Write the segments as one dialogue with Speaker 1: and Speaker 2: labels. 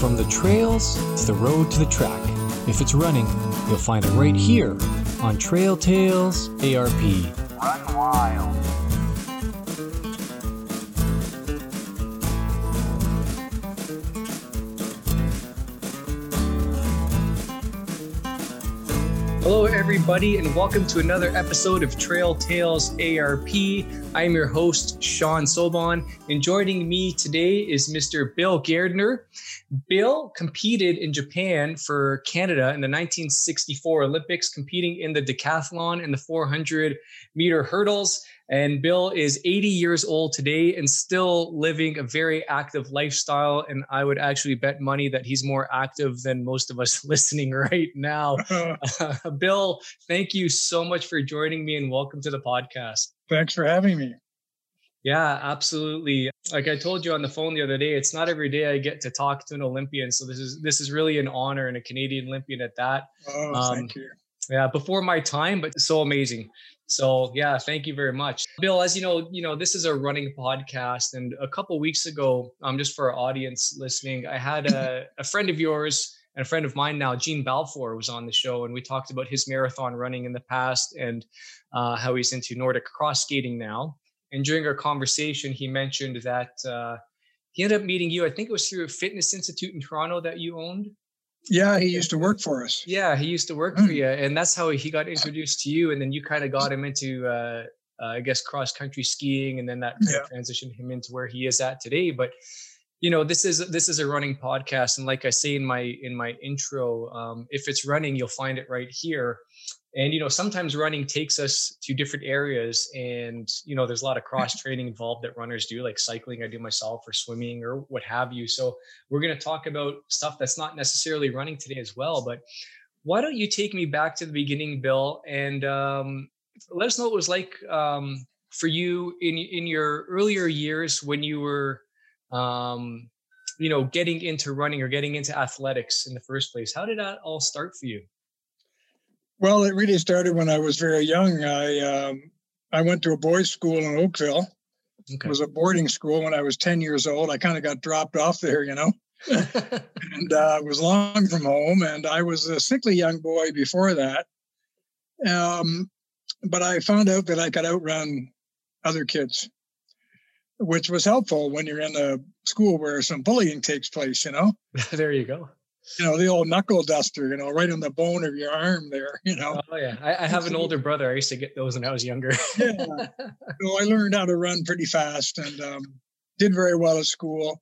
Speaker 1: From the trails to the road to the track. If it's running, you'll find it right here on Trail Tales ARP.
Speaker 2: Run wild.
Speaker 1: Hello, everybody, and welcome to another episode of Trail Tales ARP. I'm your host, Sean Sobon, and joining me today is Mr. Bill Gardner. Bill competed in Japan for Canada in the 1964 Olympics, competing in the decathlon and the 400 meter hurdles. And Bill is 80 years old today and still living a very active lifestyle. And I would actually bet money that he's more active than most of us listening right now. Uh, Bill, thank you so much for joining me and welcome to the podcast.
Speaker 3: Thanks for having me.
Speaker 1: Yeah, absolutely. Like I told you on the phone the other day, it's not every day I get to talk to an Olympian. So this is this is really an honor and a Canadian Olympian at that.
Speaker 3: Oh, um, thank you.
Speaker 1: Yeah, before my time, but so amazing. So yeah, thank you very much, Bill. As you know, you know this is a running podcast, and a couple weeks ago, um, just for our audience listening, I had a, a friend of yours and a friend of mine now, Gene Balfour, was on the show, and we talked about his marathon running in the past and uh, how he's into Nordic cross skating now. And during our conversation, he mentioned that uh, he ended up meeting you. I think it was through a fitness institute in Toronto that you owned.
Speaker 3: Yeah, he used to work for us.
Speaker 1: Yeah, he used to work mm. for you, and that's how he got introduced to you. And then you kind of got him into, uh, uh, I guess, cross country skiing, and then that kind yeah. of transitioned him into where he is at today. But you know, this is this is a running podcast, and like I say in my in my intro, um, if it's running, you'll find it right here and you know sometimes running takes us to different areas and you know there's a lot of cross training involved that runners do like cycling i do myself or swimming or what have you. So we're going to talk about stuff that's not necessarily running today as well but why don't you take me back to the beginning bill and um, let us know what it was like um, for you in in your earlier years when you were um, you know getting into running or getting into athletics in the first place. How did that all start for you
Speaker 3: well, it really started when I was very young. I um, I went to a boys' school in Oakville. Okay. It was a boarding school when I was 10 years old. I kind of got dropped off there, you know, and uh, was long from home. And I was a sickly young boy before that. Um, but I found out that I could outrun other kids, which was helpful when you're in a school where some bullying takes place, you know.
Speaker 1: there you go
Speaker 3: you know, the old knuckle duster, you know, right on the bone of your arm there, you know.
Speaker 1: Oh yeah. I, I have an older brother. I used to get those when I was younger.
Speaker 3: yeah. So I learned how to run pretty fast and um, did very well at school.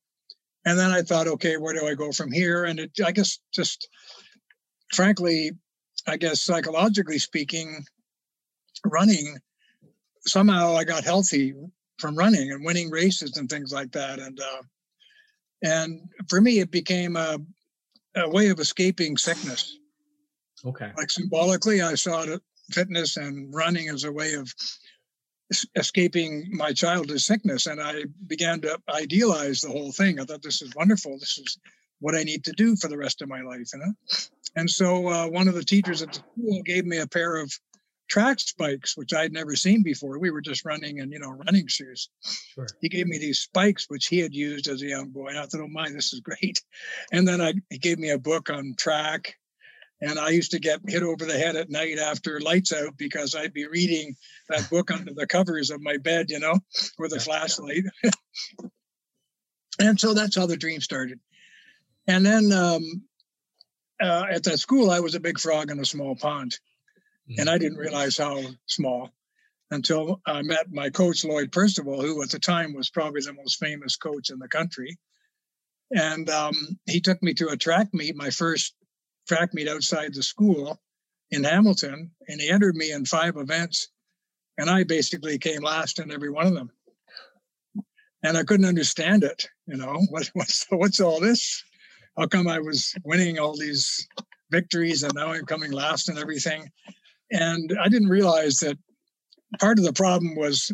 Speaker 3: And then I thought, okay, where do I go from here? And it, I guess just frankly, I guess psychologically speaking, running, somehow I got healthy from running and winning races and things like that. And uh, and for me, it became a a way of escaping sickness.
Speaker 1: Okay.
Speaker 3: Like symbolically, I saw fitness and running as a way of escaping my childhood sickness. And I began to idealize the whole thing. I thought this is wonderful. This is what I need to do for the rest of my life. You know? And so uh, one of the teachers at the school gave me a pair of track spikes, which I'd never seen before. We were just running in, you know, running shoes. Sure. He gave me these spikes, which he had used as a young boy. And I thought, oh my, this is great. And then I, he gave me a book on track. And I used to get hit over the head at night after lights out because I'd be reading that book under the covers of my bed, you know, with a flashlight. and so that's how the dream started. And then um, uh, at that school, I was a big frog in a small pond. And I didn't mm-hmm. realize how small until I met my coach, Lloyd Percival, who at the time was probably the most famous coach in the country. And um, he took me to a track meet, my first track meet outside the school in Hamilton, and he entered me in five events. And I basically came last in every one of them. And I couldn't understand it. You know, what, what's, what's all this? How come I was winning all these victories and now I'm coming last and everything? And I didn't realize that part of the problem was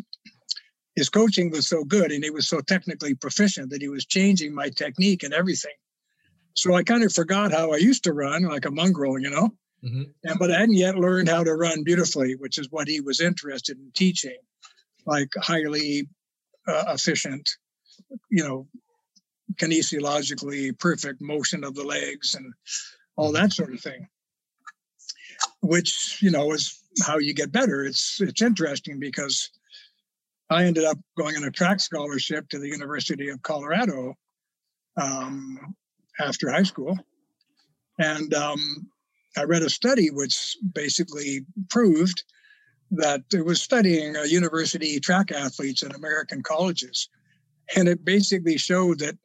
Speaker 3: his coaching was so good and he was so technically proficient that he was changing my technique and everything. So I kind of forgot how I used to run like a mongrel, you know. Mm-hmm. And but I hadn't yet learned how to run beautifully, which is what he was interested in teaching, like highly uh, efficient, you know, kinesiologically perfect motion of the legs and all that sort of thing. Which you know is how you get better. It's it's interesting because I ended up going on a track scholarship to the University of Colorado um, after high school, and um, I read a study which basically proved that it was studying uh, university track athletes in American colleges, and it basically showed that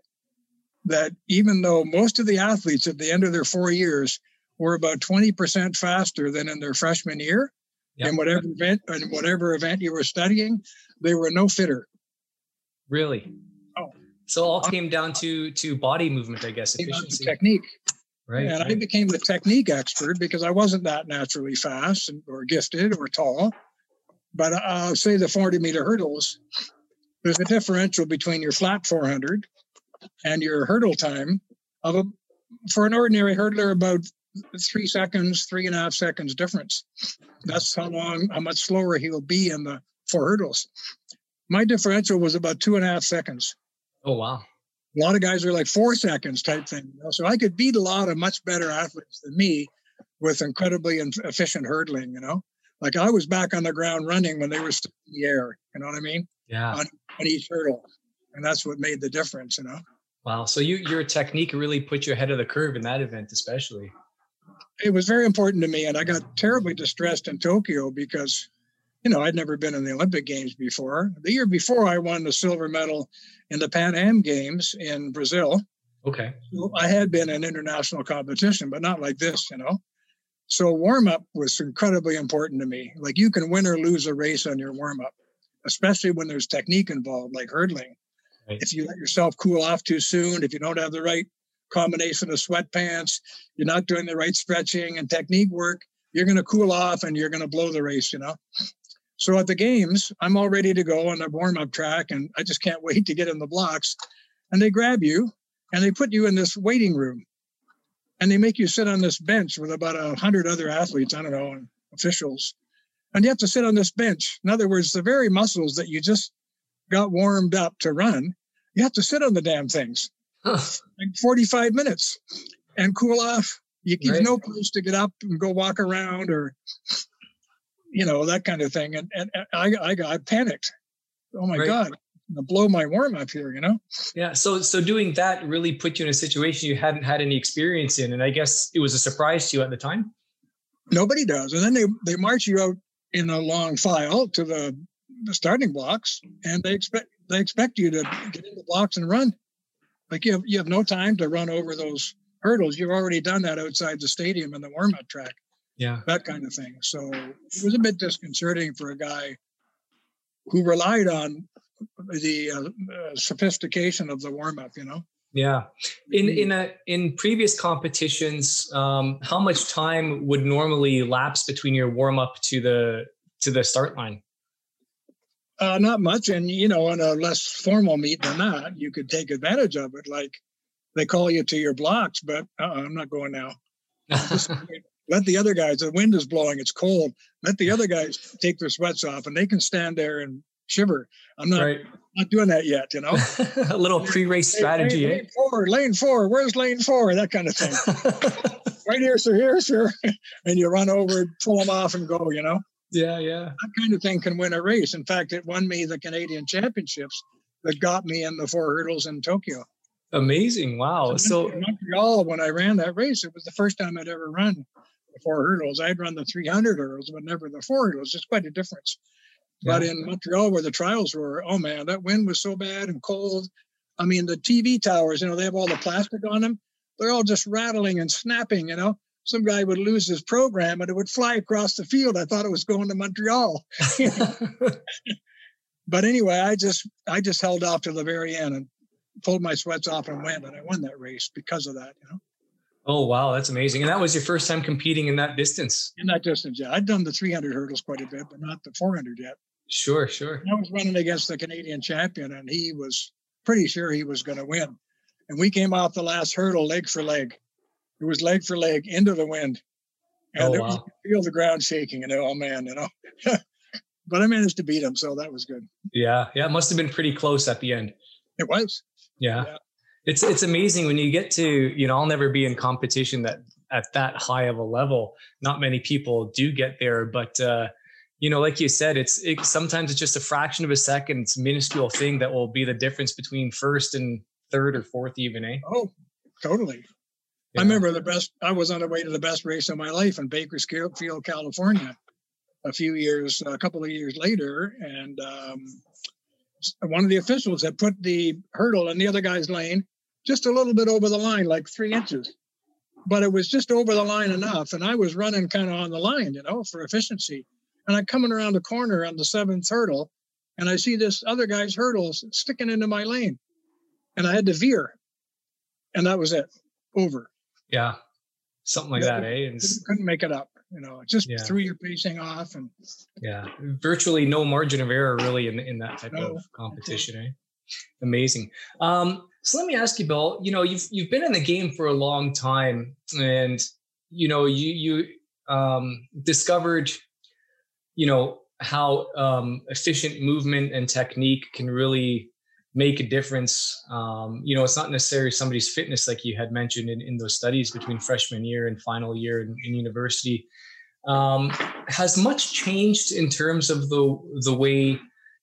Speaker 3: that even though most of the athletes at the end of their four years were about 20% faster than in their freshman year, yep. in whatever event in whatever event you were studying, they were no fitter.
Speaker 1: Really? Oh. So all came down to to body movement, I guess, efficiency.
Speaker 3: Technique. Right. And right. I became the technique expert because I wasn't that naturally fast or gifted or tall. But I'll say the 40 meter hurdles, there's a differential between your flat 400 and your hurdle time of a, for an ordinary hurdler about three seconds, three and a half seconds difference. That's how long, how much slower he will be in the four hurdles. My differential was about two and a half seconds.
Speaker 1: Oh wow!
Speaker 3: A lot of guys are like four seconds type thing. You know? So I could beat a lot of much better athletes than me with incredibly efficient hurdling. You know, like I was back on the ground running when they were still in the air. You know what I mean?
Speaker 1: Yeah.
Speaker 3: On, on each hurdle, and that's what made the difference. You know.
Speaker 1: Wow. So you your technique really put you ahead of the curve in that event, especially.
Speaker 3: It was very important to me, and I got terribly distressed in Tokyo because you know, I'd never been in the Olympic Games before. The year before, I won the silver medal in the Pan Am Games in Brazil.
Speaker 1: Okay.
Speaker 3: So I had been in international competition, but not like this, you know. So warm up was incredibly important to me. Like you can win or lose a race on your warm up, especially when there's technique involved, like hurdling. Right. If you let yourself cool off too soon, if you don't have the right combination of sweatpants, you're not doing the right stretching and technique work, you're going to cool off and you're going to blow the race, you know. So at the games, I'm all ready to go on the warm up track and I just can't wait to get in the blocks. And they grab you and they put you in this waiting room and they make you sit on this bench with about a hundred other athletes, I don't know, officials. And you have to sit on this bench. In other words, the very muscles that you just got warmed up to run, you have to sit on the damn things huh. like 45 minutes and cool off. You, right. No place to get up and go walk around or you know that kind of thing. And and I I got I panicked. Oh my right. god, blow my warm up here, you know?
Speaker 1: Yeah. So so doing that really put you in a situation you hadn't had any experience in, and I guess it was a surprise to you at the time.
Speaker 3: Nobody does, and then they they march you out in a long file to the, the starting blocks, and they expect they expect you to get in the blocks and run. Like you have you have no time to run over those hurdles. You've already done that outside the stadium in the warm up track.
Speaker 1: Yeah.
Speaker 3: That kind of thing. So it was a bit disconcerting for a guy who relied on the uh, uh, sophistication of the warm-up you know?
Speaker 1: Yeah. In in a in previous competitions um how much time would normally lapse between your warm-up to the to the start line
Speaker 3: uh, not much and you know on a less formal meet than that you could take advantage of it like they call you to your blocks but uh i'm not going now let the other guys, the wind is blowing, it's cold. Let the other guys take their sweats off and they can stand there and shiver. I'm not right. not doing that yet, you know.
Speaker 1: a little pre-race strategy.
Speaker 3: Lane,
Speaker 1: eh?
Speaker 3: lane four, lane four, where's lane four? That kind of thing. right here, sir, here, sir. and you run over, pull them off and go, you know.
Speaker 1: Yeah, yeah.
Speaker 3: That kind of thing can win a race. In fact, it won me the Canadian championships that got me in the four hurdles in Tokyo.
Speaker 1: Amazing. Wow. So,
Speaker 3: so Montreal, when I ran that race, it was the first time I'd ever run the four hurdles. I'd run the 300 hurdles, but never the four hurdles. It's quite a difference. Yeah. But in Montreal, where the trials were, oh man, that wind was so bad and cold. I mean, the TV towers, you know, they have all the plastic on them. They're all just rattling and snapping, you know. Some guy would lose his program and it would fly across the field. I thought it was going to Montreal. but anyway, I just I just held off to the very end and pulled my sweats off and went, and I won that race because of that, you know.
Speaker 1: Oh wow, that's amazing! And that was your first time competing in that distance.
Speaker 3: In that distance, yeah. I'd done the 300 hurdles quite a bit, but not the 400 yet.
Speaker 1: Sure, sure.
Speaker 3: I was running against the Canadian champion, and he was pretty sure he was going to win. And we came off the last hurdle leg for leg. It was leg for leg into the wind, and oh, wow. feel the ground shaking. And oh man, you know. but I managed to beat him, so that was good.
Speaker 1: Yeah, yeah. It must have been pretty close at the end.
Speaker 3: It was.
Speaker 1: Yeah. yeah. it's it's amazing when you get to you know I'll never be in competition that at that high of a level. Not many people do get there, but uh, you know, like you said, it's it, sometimes it's just a fraction of a second. It's a minuscule thing that will be the difference between first and third or fourth, even. Eh?
Speaker 3: Oh, totally. Yeah. I remember the best. I was on the way to the best race of my life in Bakersfield, California, a few years, a couple of years later, and um, one of the officials had put the hurdle in the other guy's lane just a little bit over the line, like three inches. But it was just over the line enough. And I was running kind of on the line, you know, for efficiency. And I'm coming around the corner on the seventh hurdle, and I see this other guy's hurdles sticking into my lane. And I had to veer. And that was it. Over.
Speaker 1: Yeah. Something like that, eh?
Speaker 3: And couldn't make it up. You know, just yeah. threw your pacing off and
Speaker 1: yeah, virtually no margin of error really in in that type no. of competition, eh? Amazing. Um, so let me ask you, Bill. You know, you've you've been in the game for a long time, and you know, you you um, discovered, you know, how um, efficient movement and technique can really make a difference. Um, you know, it's not necessarily somebody's fitness, like you had mentioned in, in those studies between freshman year and final year in, in university. Um, has much changed in terms of the the way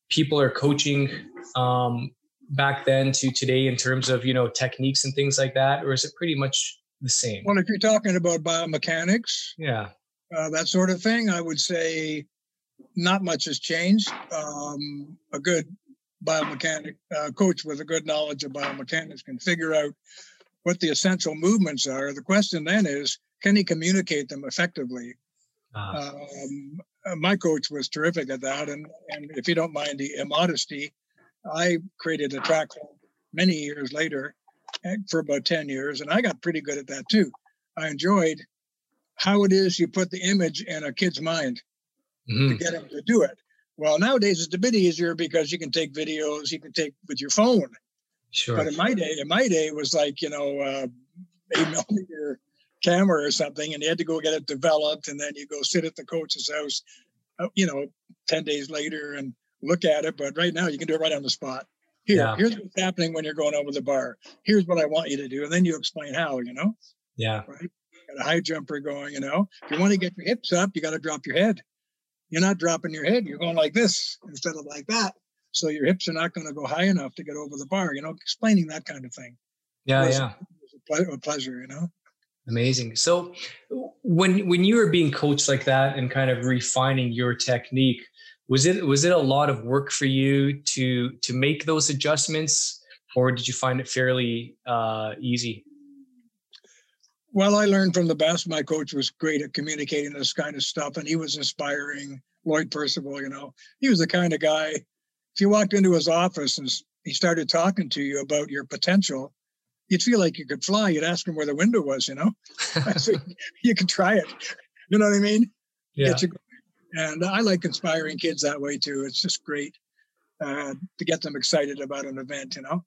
Speaker 1: people are coaching um, back then to today in terms of you know techniques and things like that, or is it pretty much the same?
Speaker 3: Well, if you're talking about biomechanics,
Speaker 1: yeah,
Speaker 3: uh, that sort of thing, I would say not much has changed. Um, a good biomechanic uh, coach with a good knowledge of biomechanics can figure out what the essential movements are. The question then is, can he communicate them effectively? Uh, um, uh, my coach was terrific at that, and and if you don't mind the immodesty, I created a track many years later eh, for about 10 years, and I got pretty good at that too. I enjoyed how it is you put the image in a kid's mind mm-hmm. to get him to do it. Well, nowadays it's a bit easier because you can take videos, you can take with your phone.
Speaker 1: Sure.
Speaker 3: But in my day, in my day, it was like you know, uh, eight millimeter camera or something, and you had to go get it developed, and then you go sit at the coach's house, uh, you know, ten days later, and look at it. But right now, you can do it right on the spot. Here, yeah. here's what's happening when you're going over the bar. Here's what I want you to do, and then you explain how. You know.
Speaker 1: Yeah.
Speaker 3: Right. Got a high jumper going. You know, if you want to get your hips up, you got to drop your head. You're not dropping your head. You're going like this instead of like that. So your hips are not going to go high enough to get over the bar. You know, explaining that kind of thing.
Speaker 1: Yeah, yeah.
Speaker 3: It was A pleasure, you know.
Speaker 1: Amazing. So when when you were being coached like that and kind of refining your technique, was it was it a lot of work for you to to make those adjustments or did you find it fairly uh, easy
Speaker 3: well i learned from the best. My coach was great at communicating this kind of stuff and he was inspiring lloyd percival you know. He was the kind of guy if you walked into his office and he started talking to you about your potential you'd feel like you could fly. You'd ask him where the window was you know? You could try it. You know what i mean?
Speaker 1: Yeah.
Speaker 3: And I like inspiring kids that way too. It's just great uh, to get them excited about an event, you know.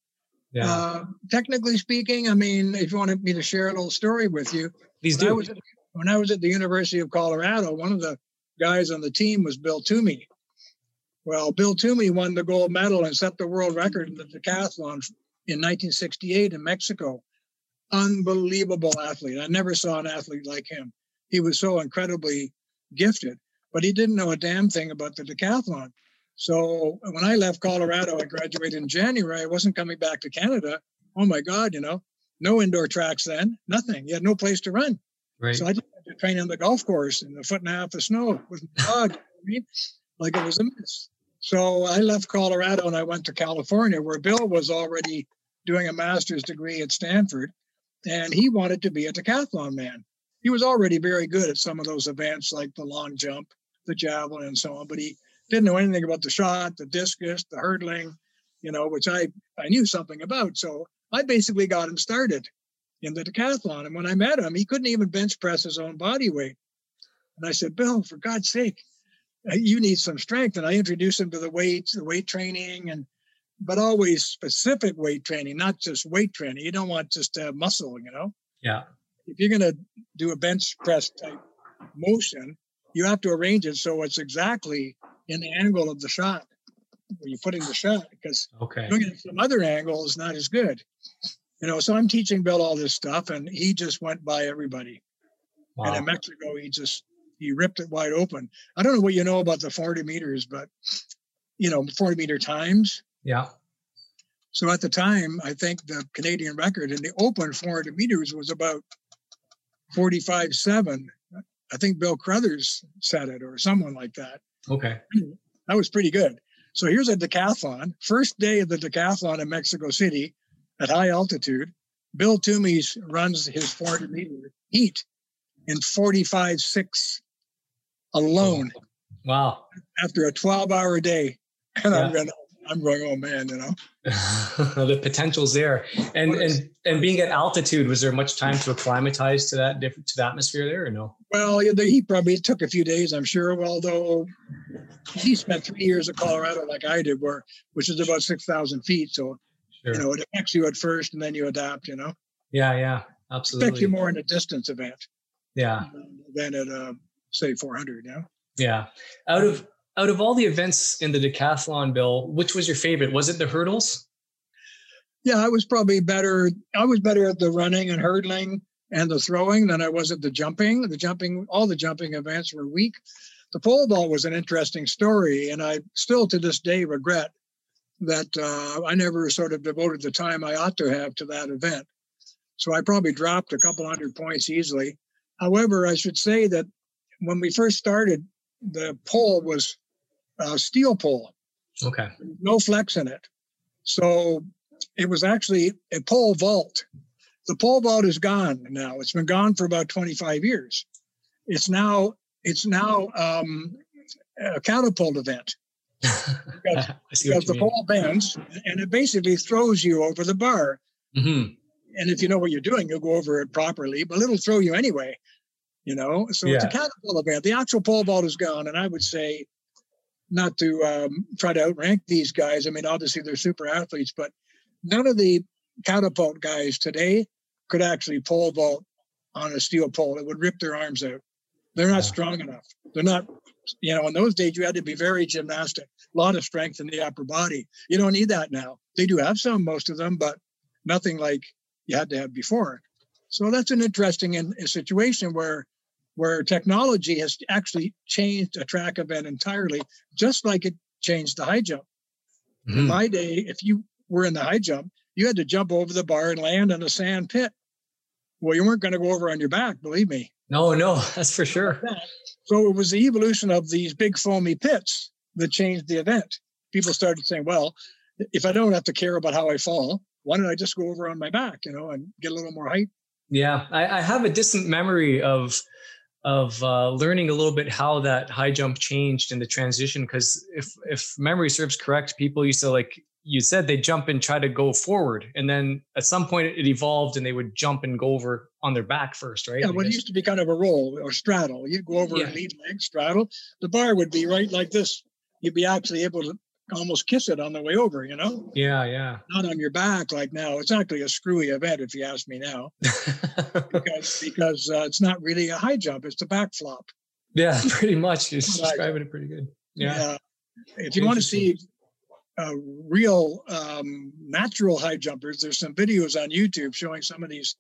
Speaker 1: Yeah. Uh,
Speaker 3: technically speaking, I mean, if you wanted me to share a little story with you,
Speaker 1: please do.
Speaker 3: I was at, when I was at the University of Colorado, one of the guys on the team was Bill Toomey. Well, Bill Toomey won the gold medal and set the world record in the decathlon in 1968 in Mexico. Unbelievable athlete. I never saw an athlete like him. He was so incredibly gifted but he didn't know a damn thing about the decathlon. So when I left Colorado, I graduated in January. I wasn't coming back to Canada. Oh my God, you know, no indoor tracks then, nothing. You had no place to run.
Speaker 1: Right.
Speaker 3: So I just had to train on the golf course in a foot and a half of snow with my dog. I mean, like it was a mess. So I left Colorado and I went to California, where Bill was already doing a master's degree at Stanford, and he wanted to be a decathlon man. He was already very good at some of those events, like the long jump the javelin and so on, but he didn't know anything about the shot, the discus, the hurdling, you know, which I, I knew something about. So I basically got him started in the decathlon. And when I met him, he couldn't even bench press his own body weight. And I said, Bill, for God's sake, uh, you need some strength. And I introduced him to the weights, the weight training, and but always specific weight training, not just weight training. You don't want just to have muscle, you know?
Speaker 1: Yeah.
Speaker 3: If you're going to do a bench press type motion, you have to arrange it so it's exactly in the angle of the shot where you're putting the shot because
Speaker 1: okay.
Speaker 3: doing it from other angle is not as good. You know, so I'm teaching Bill all this stuff, and he just went by everybody.
Speaker 1: Wow.
Speaker 3: And in Mexico, he just he ripped it wide open. I don't know what you know about the 40 meters, but you know, 40 meter times.
Speaker 1: Yeah.
Speaker 3: So at the time, I think the Canadian record in the open 400 meters was about 45 7. I think Bill Crothers said it or someone like that.
Speaker 1: Okay.
Speaker 3: That was pretty good. So here's a decathlon. First day of the decathlon in Mexico City at high altitude. Bill Toomey runs his 400 meter heat in 45 6 alone
Speaker 1: Wow.
Speaker 3: after a 12 hour day. And I'm
Speaker 1: Yeah.
Speaker 3: going, I'm going, oh man, you know.
Speaker 1: the potential's there. And and and being at altitude, was there much time to acclimatize to that different to the atmosphere there or no?
Speaker 3: Well, yeah, the heat probably took a few days, I'm sure. Although he spent three years in Colorado, like I did, where which is about six thousand feet. So
Speaker 1: Sure.
Speaker 3: you know it affects you at first, and then you adapt. You know,
Speaker 1: yeah, yeah, absolutely.
Speaker 3: affects you more in a distance event
Speaker 1: Yeah.
Speaker 3: than at uh, say 400. Yeah.
Speaker 1: Yeah. Out of out of all the events in the decathlon, Bill, which was your favorite? Was it the hurdles?
Speaker 3: Yeah, I was probably better. I was better at the running and hurdling and the throwing than I was at the jumping. The jumping, all the jumping events were weak. The pole vault was an interesting story, and I still to this day regret that uh, I never sort of devoted the time I ought to have to that event. So I probably dropped a couple hundred points easily. However, I should say that when we first started, the pole was a steel pole
Speaker 1: Okay.
Speaker 3: no flex in it. So it was actually a pole vault. The pole vault is gone now. It's been gone for about 25 years. It's now it's now um, a catapult event
Speaker 1: see
Speaker 3: because the
Speaker 1: mean.
Speaker 3: pole bends and it basically throws you over the bar.
Speaker 1: Mhm.
Speaker 3: And if you know what you're doing, you'll go over it properly, but it'll throw you anyway. You know, so it's a
Speaker 1: Yeah.
Speaker 3: catapult event. The actual pole vault is gone, and I would say not to um, try to outrank these guys. I mean, obviously they're super athletes, but none of the catapult guys today could actually pole vault on a steel pole. It would rip their arms out. They're not
Speaker 1: Yeah.
Speaker 3: strong enough. They're not, you know, in those days you had to be very gymnastic, a lot of strength in the upper body. You don't need that now. They do have some, most of them, but nothing like you had to have before. So that's an interesting in, a situation where where technology has actually changed a track event entirely, just like it changed the high jump. In
Speaker 1: Mhm.
Speaker 3: my day, if you were in the high jump, you had to jump over the bar and land in a sand pit. Well, you weren't going to go over on your back, believe me.
Speaker 1: No, no, that's for sure.
Speaker 3: So it was the evolution of these big foamy pits that changed the event. People started saying, well, if I don't have to care about how I fall, why don't I just go over on my back, you know, and get a little more height?
Speaker 1: Yeah, I, I have a distant memory of of uh, learning a little bit how that high jump changed in the transition. Because if if memory serves correct, people used to like you said they jump and try to go forward, and then at some point it evolved and they would jump and go over on their back first, right?
Speaker 3: Yeah, well, it used to be kind of a roll or straddle. You'd go over
Speaker 1: Yeah.
Speaker 3: and lead leg, straddle. The bar would be right like this. You'd be actually able to almost kiss it on the way over, you know,
Speaker 1: yeah, yeah.
Speaker 3: not on your back like now. It's actually a screwy event, if you ask me now, because because uh, it's not really a high jump; it's a back flop.
Speaker 1: yeah, pretty much. You're describing it pretty good. Yeah.
Speaker 3: Uh, if you want to see uh, real um, natural high jumpers, there's some videos on YouTube showing some of these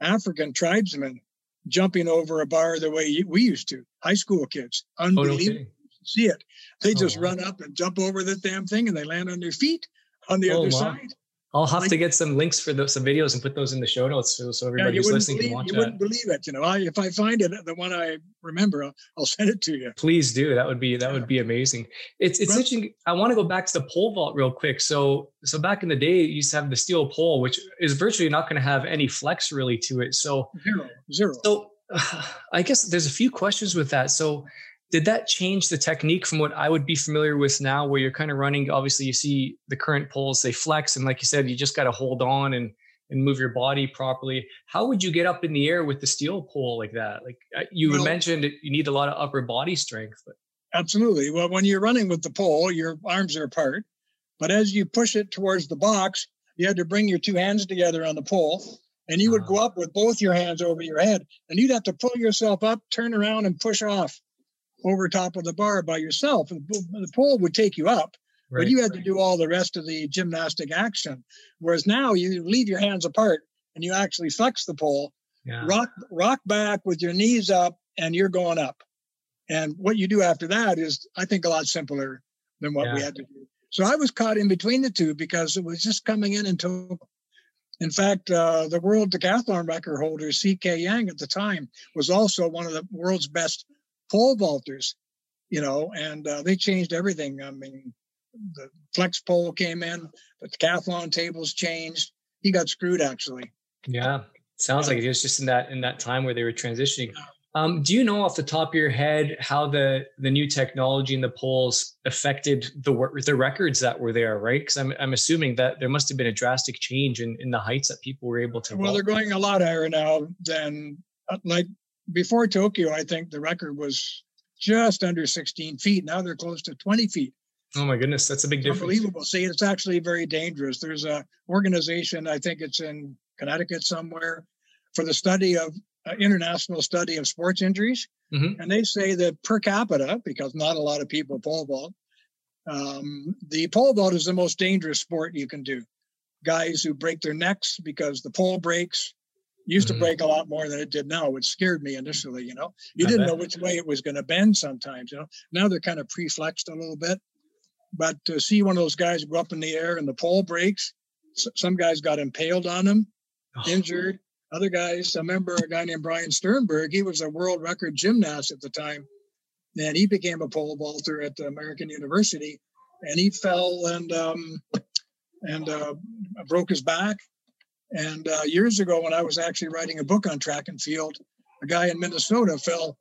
Speaker 3: African tribesmen jumping over a bar the way we used to, high school kids.
Speaker 1: Oh,
Speaker 3: Unbelievable. See it. They
Speaker 1: Oh,
Speaker 3: just
Speaker 1: wow.
Speaker 3: run up and jump over the damn thing and they land on their feet on the
Speaker 1: Oh,
Speaker 3: other
Speaker 1: wow.
Speaker 3: side.
Speaker 1: I'll have
Speaker 3: Like-
Speaker 1: to get some links for those some videos and put those in the show notes so, so everybody
Speaker 3: you
Speaker 1: who's listening can
Speaker 3: believe,
Speaker 1: watch
Speaker 3: you
Speaker 1: that.
Speaker 3: wouldn't believe it. You know, I, if I find it, the one I remember, I'll, I'll send it to you.
Speaker 1: Please do. That would be that would be amazing. It's it's
Speaker 3: Right.
Speaker 1: interesting. I want to go back to the pole vault real quick. So so back in the day, you used to have the steel pole, which is virtually not going to have any flex really to it. So
Speaker 3: Zero, zero.
Speaker 1: so I guess there's a few questions with that. So did that change the technique from what I would be familiar with now, where you're kind of running? Obviously, you see the current poles they flex, and like you said, you just got to hold on and and move your body properly. How would you get up in the air with the steel pole like that? Like you
Speaker 3: Well-
Speaker 1: mentioned, you need a lot of upper body strength. But
Speaker 3: Absolutely. Well, when you're running with the pole, your arms are apart. But as you push it towards the box, you had to bring your two hands together on the pole. And you would
Speaker 1: Ah.
Speaker 3: go up with both your hands over your head. And you'd have to pull yourself up, turn around, and push off over top of the bar by yourself. And the pole would take you up. Right. But you had to do all the rest of the gymnastic action. Whereas now you leave your hands apart and you actually flex the pole, yeah. rock rock back with your knees up, and you're going up. And what you do after that is, I think, a lot simpler than what yeah. we had to do. So I was caught in between the two because it was just coming in until. In fact, uh, the world decathlon record holder, C.K. Yang, at the time, was also one of the world's best pole vaulters, you know, and uh, they changed everything. I mean, the flex pole came in, the decathlon tables changed. He got screwed actually.
Speaker 1: Yeah, sounds like it was just in that in that time where they were transitioning. Um, do you know off the top of your head how the the new technology and the poles affected the the records that were there? Right, because I'm I'm assuming that there must have been a drastic change in in the heights that people were able to.
Speaker 3: Well, they're going a lot higher now than uh, like before Tokyo. I think the record was just under 16 feet. Now they're close to 20 feet.
Speaker 1: Oh my goodness, that's a big difference.
Speaker 3: Unbelievable. See, it's actually very dangerous. There's a organization, I think it's in Connecticut somewhere, for the study of uh, international study of sports injuries, mm-hmm. and they say that per capita, because not a lot of people pole vault, um, the pole vault is the most dangerous sport you can do. Guys who break their necks because the pole breaks used mm-hmm. to break a lot more than it did now, which scared me initially. You know, you I didn't bet. know which way it was going to bend sometimes. You know, now they're kind of pre-flexed a little bit. But to see one of those guys go up in the air and the pole breaks, some guys got impaled on them, oh. injured. Other guys, I remember a guy named Brian Sternberg. He was a world record gymnast at the time, and he became a pole vaulter at the American University. And he fell and um, and uh, broke his back. And uh, years ago, when I was actually writing a book on track and field, a guy in Minnesota fell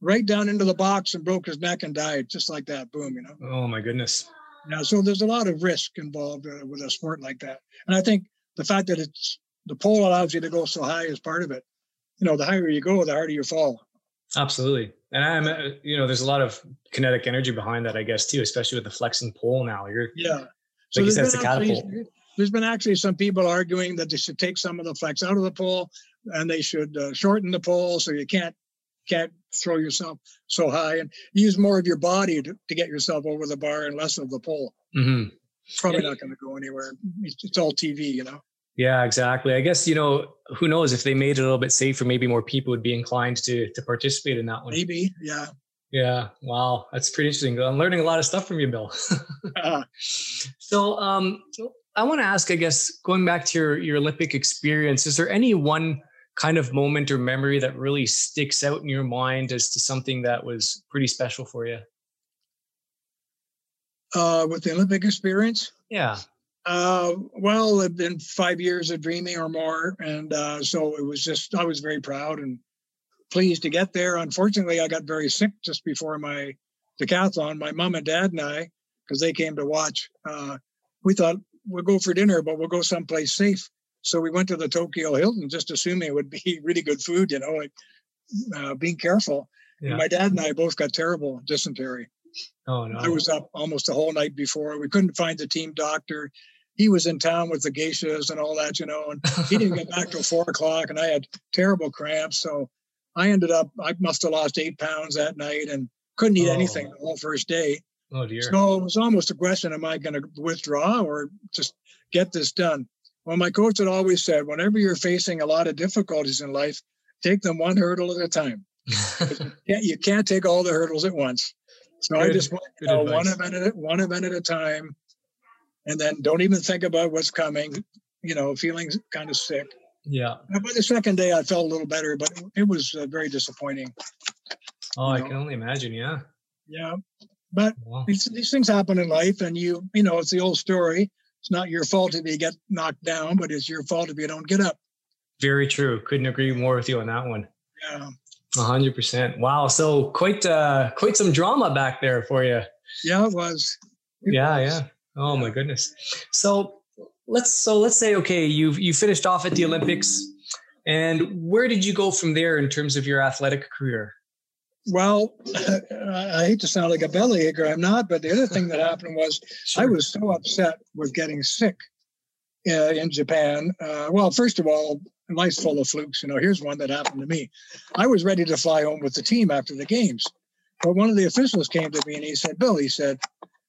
Speaker 3: right down into the box and broke his neck and died just like that. Boom, you know.
Speaker 1: Oh my goodness.
Speaker 3: Yeah, so there's a lot of risk involved uh, with a sport like that, and I think the fact that it's the pole allows you to go so high is part of it. You know, the higher you go, the harder you fall.
Speaker 1: Absolutely, and I'm, uh, you know, there's a lot of kinetic energy behind that, I guess, too, especially with the flexing pole now. You're
Speaker 3: yeah. So like you said, it's a catapult. There's been actually some people arguing that they should take some of the flex out of the pole and they should uh, shorten the pole so you can't can't throw yourself so high and use more of your body to, to get yourself over the bar and less of the pole. Mm-hmm. Probably yeah. not going to go anywhere. It's, it's all TV, you know.
Speaker 1: Yeah, exactly. I guess you know who knows if they made it a little bit safer, maybe more people would be inclined to to participate in that one.
Speaker 3: Maybe, yeah.
Speaker 1: Yeah. Wow, that's pretty interesting. I'm learning a lot of stuff from you, Bill. uh, so, um, I want to ask, I guess, going back to your your Olympic experience, is there any one kind of moment or memory that really sticks out in your mind as to something that was pretty special for you?
Speaker 3: Uh, with the Olympic experience?
Speaker 1: Yeah.
Speaker 3: Uh, well, it'd been five years of dreaming or more. And uh, so it was just, I was very proud and pleased to get there. Unfortunately, I got very sick just before my decathlon. My mom and dad and I, because they came to watch, uh, we thought we'll go for dinner, but we'll go someplace safe. So we went to the Tokyo Hilton, just assuming it would be really good food, you know, like uh, being careful. Yeah. my dad and I both got terrible dysentery. Oh no! I was up almost the whole night before. We couldn't find the team doctor. He was in town with the geishas and all that, you know, and he didn't get back till four o'clock. And I had terrible cramps, so I ended up. I must have lost eight pounds that night and couldn't eat oh. anything the whole first day.
Speaker 1: Oh dear!
Speaker 3: So it was almost a question: Am I going to withdraw or just get this done? Well, my coach had always said, whenever you're facing a lot of difficulties in life, take them one hurdle at a time. you, can't, take all the hurdles at once. So good, I just went you know, one event at one event at a time, and then don't even think about what's coming. You know, feeling kind of sick.
Speaker 1: Yeah.
Speaker 3: And by the second day, I felt a little better, but it was uh, very disappointing.
Speaker 1: Oh, I know? can only imagine. Yeah.
Speaker 3: Yeah, but wow. these, these things happen in life, and you you know it's the old story it's not your fault if you get knocked down, but it's your fault if you don't get up.
Speaker 1: Very true. Couldn't agree more with you on that one.
Speaker 3: Yeah.
Speaker 1: hundred percent. Wow. So quite uh quite some drama back there for you.
Speaker 3: Yeah, it was.
Speaker 1: It yeah, was. yeah. Oh yeah. my goodness. So let's so let's say okay, you you finished off at the Olympics, and where did you go from there in terms of your athletic career?
Speaker 3: Well, I hate to sound like a belly bellyacre. I'm not. But the other thing that happened was sure. I was so upset with getting sick uh, in Japan. Uh, well, first of all, life's full of flukes. You know, here's one that happened to me. I was ready to fly home with the team after the games, but one of the officials came to me and he said, "Bill," he said,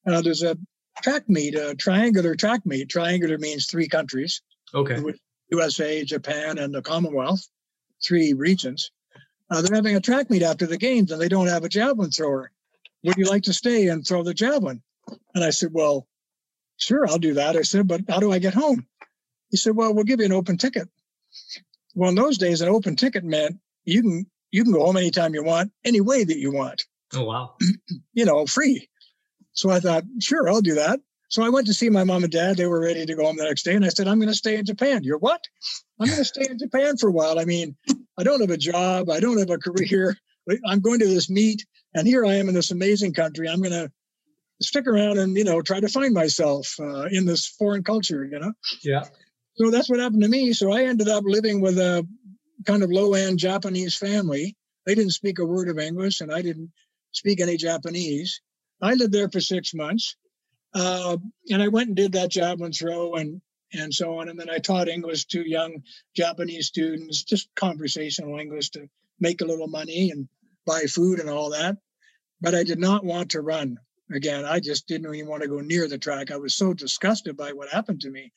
Speaker 3: uh, "there's a track meet, a triangular track meet. Triangular means three countries.
Speaker 1: Okay.
Speaker 3: USA, Japan, and the Commonwealth, three regions. Uh, they're having a track meet after the games, and they don't have a javelin thrower. Would you like to stay and throw the javelin? And I said, Well, sure, I'll do that. I said, But how do I get home? He said, Well, we'll give you an open ticket. Well, in those days, an open ticket meant you can you can go home anytime you want, any way that you want.
Speaker 1: Oh wow.
Speaker 3: you know, free. So I thought, sure, I'll do that. So I went to see my mom and dad. They were ready to go home the next day. And I said, I'm going to stay in Japan. You're what? I'm going to stay in Japan for a while. I mean, I don't have a job. I don't have a career. I'm going to this meet. And here I am in this amazing country. I'm going to stick around and, you know, try to find myself uh, in this foreign culture, you know?
Speaker 1: Yeah.
Speaker 3: So that's what happened to me. So I ended up living with a kind of low end Japanese family. They didn't speak a word of English and I didn't speak any Japanese. I lived there for six months. Uh, and I went and did that job javelin throw and and so on. And then I taught English to young Japanese students, just conversational English to make a little money and buy food and all that. But I did not want to run again. I just didn't even want to go near the track. I was so disgusted by what happened to me.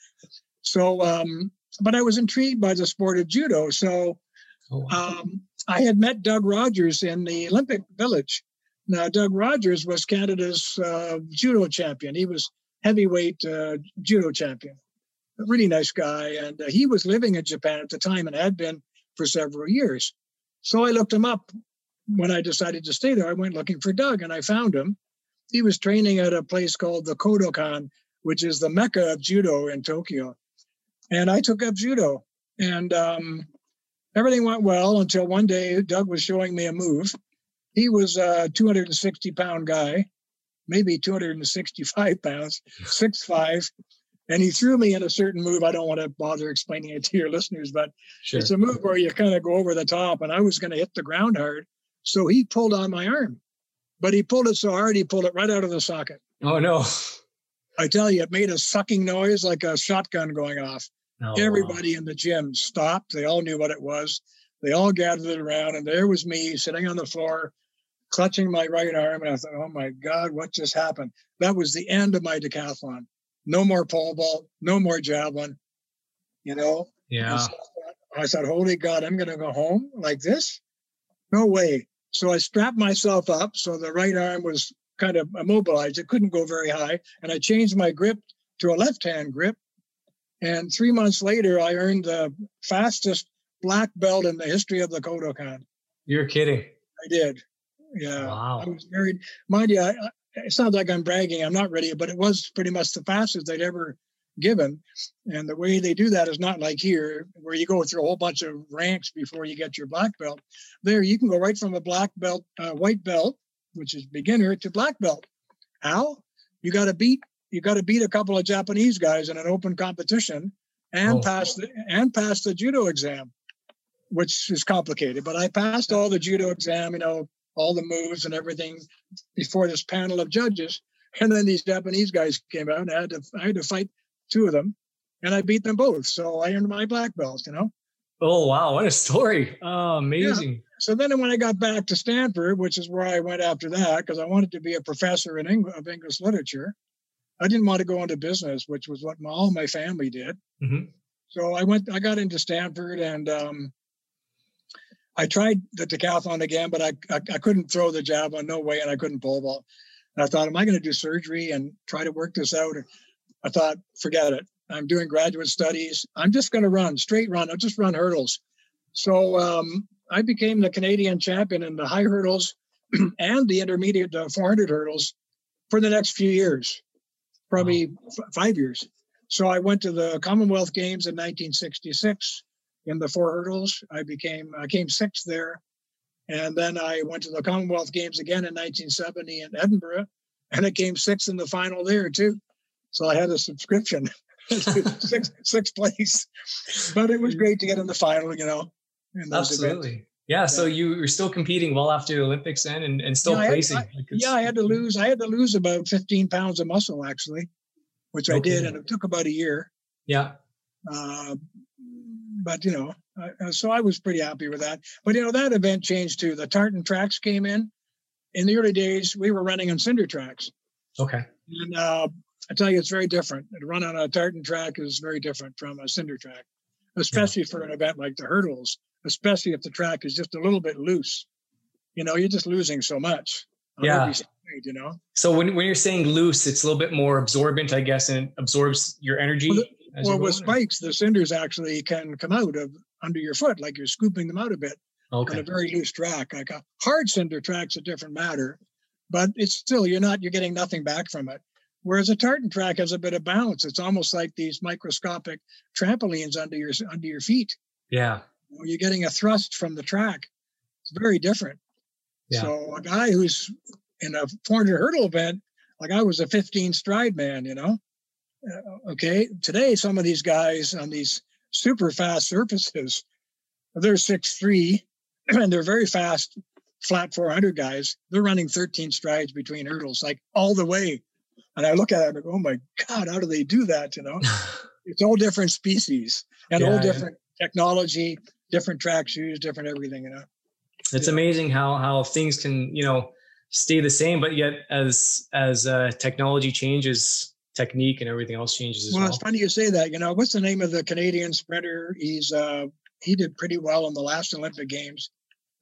Speaker 3: So, um, but I was intrigued by the sport of judo. So oh, um, I had met Doug Rogers in the Olympic Village now, Doug Rogers was Canada's uh, judo champion. He was heavyweight uh, judo champion. A really nice guy. And uh, he was living in Japan at the time and had been for several years. So I looked him up when I decided to stay there. I went looking for Doug and I found him. He was training at a place called the Kodokan, which is the mecca of judo in Tokyo. And I took up judo. And um, everything went well until one day Doug was showing me a move he was a 260 pound guy, maybe 265 pounds, six five, and he threw me in a certain move. I don't want to bother explaining it to your listeners, but sure. it's a move where you kind of go over the top, and I was going to hit the ground hard, so he pulled on my arm, but he pulled it so hard he pulled it right out of the socket.
Speaker 1: Oh no!
Speaker 3: I tell you, it made a sucking noise like a shotgun going off. Oh, Everybody wow. in the gym stopped. They all knew what it was. They all gathered around, and there was me sitting on the floor, clutching my right arm. And I thought, oh my God, what just happened? That was the end of my decathlon. No more pole vault, no more javelin, you know?
Speaker 1: Yeah.
Speaker 3: I said, holy God, I'm going to go home like this? No way. So I strapped myself up so the right arm was kind of immobilized. It couldn't go very high. And I changed my grip to a left hand grip. And three months later, I earned the fastest black belt in the history of the Kodokan.
Speaker 1: You're kidding.
Speaker 3: I did. Yeah.
Speaker 1: Wow.
Speaker 3: I was married. Mind you, I, it sounds like I'm bragging. I'm not ready, but it was pretty much the fastest they'd ever given. And the way they do that is not like here, where you go through a whole bunch of ranks before you get your black belt. There, you can go right from a black belt, uh, white belt, which is beginner, to black belt. How? You got to beat you got to beat a couple of Japanese guys in an open competition and oh. pass the and pass the judo exam which is complicated. But I passed all the judo exam, you know, all the moves and everything before this panel of judges. And then these Japanese guys came out and I had to I had to fight two of them and I beat them both. So I earned my black belt, you know.
Speaker 1: Oh wow, what a story. Oh, amazing. Yeah.
Speaker 3: So then when I got back to Stanford, which is where I went after that, because I wanted to be a professor in Eng- of English literature. I didn't want to go into business, which was what my, all my family did. Mm-hmm. So I went, I got into Stanford and um, I tried the decathlon again, but I, I, I couldn't throw the javelin, no way, and I couldn't pole vault. And I thought, am I going to do surgery and try to work this out? I thought, forget it. I'm doing graduate studies. I'm just going to run straight run. I'll just run hurdles. So um, I became the Canadian champion in the high hurdles and the intermediate uh, 400 hurdles for the next few years, probably wow. f- five years. So I went to the Commonwealth Games in 1966 in the four hurdles. I became I came sixth there, and then I went to the Commonwealth Games again in 1970 in Edinburgh, and I came sixth in the final there too. So I had a subscription, sixth sixth place, but it was great to get in the final. You know,
Speaker 1: absolutely. Events. Yeah, so you were still competing well after the Olympics then and, and still
Speaker 3: yeah,
Speaker 1: placing.
Speaker 3: I, I, yeah, I had to lose. I had to lose about 15 pounds of muscle actually, which okay. I did, and it took about a year.
Speaker 1: Yeah.
Speaker 3: Uh, but you know, uh, so I was pretty happy with that. But you know, that event changed too. The tartan tracks came in. In the early days, we were running on cinder tracks.
Speaker 1: Okay.
Speaker 3: And uh, I tell you, it's very different. To run on a tartan track is very different from a cinder track, especially for an event like the hurdles, especially if the track is just a little bit loose. You know, you're just losing so much.
Speaker 1: Yeah.
Speaker 3: side, you know.
Speaker 1: So when, when you're saying loose, it's a little bit more absorbent, I guess, and absorbs your energy.
Speaker 3: Well,
Speaker 1: as
Speaker 3: Well, with
Speaker 1: or-
Speaker 3: spikes, the cinders actually can come out of under your foot, like you're scooping them out a bit on a very loose track. Like a hard cinder track's a different matter, but it's still you're not you're getting nothing back from it. Whereas a tartan track has a bit of bounce. It's almost like these microscopic trampolines under your under your feet.
Speaker 1: Yeah.
Speaker 3: You're getting a thrust from the track. It's very different.
Speaker 1: Yeah.
Speaker 3: So a guy who's in a 400 hurdle event, like I was a 15 stride man, you know. Uh, okay, today some of these guys on these super fast surfaces, they're six three, and they're very fast, flat 400 guys. They're running 13 strides between hurdles, like all the way. And I look at it and go, oh my God, how do they do that? You know, it's all different species and
Speaker 1: Yeah,
Speaker 3: all
Speaker 1: yeah.
Speaker 3: different technology, different track shoes, different everything, you know.
Speaker 1: it's
Speaker 3: Yeah.
Speaker 1: amazing how how things can you know stay the same, but yet as as uh, technology changes, technique and everything else changes as
Speaker 3: Well,
Speaker 1: well.
Speaker 3: it's funny you say that. You know, what's the name of the Canadian sprinter? He's uh he did pretty well in the last Olympic Games.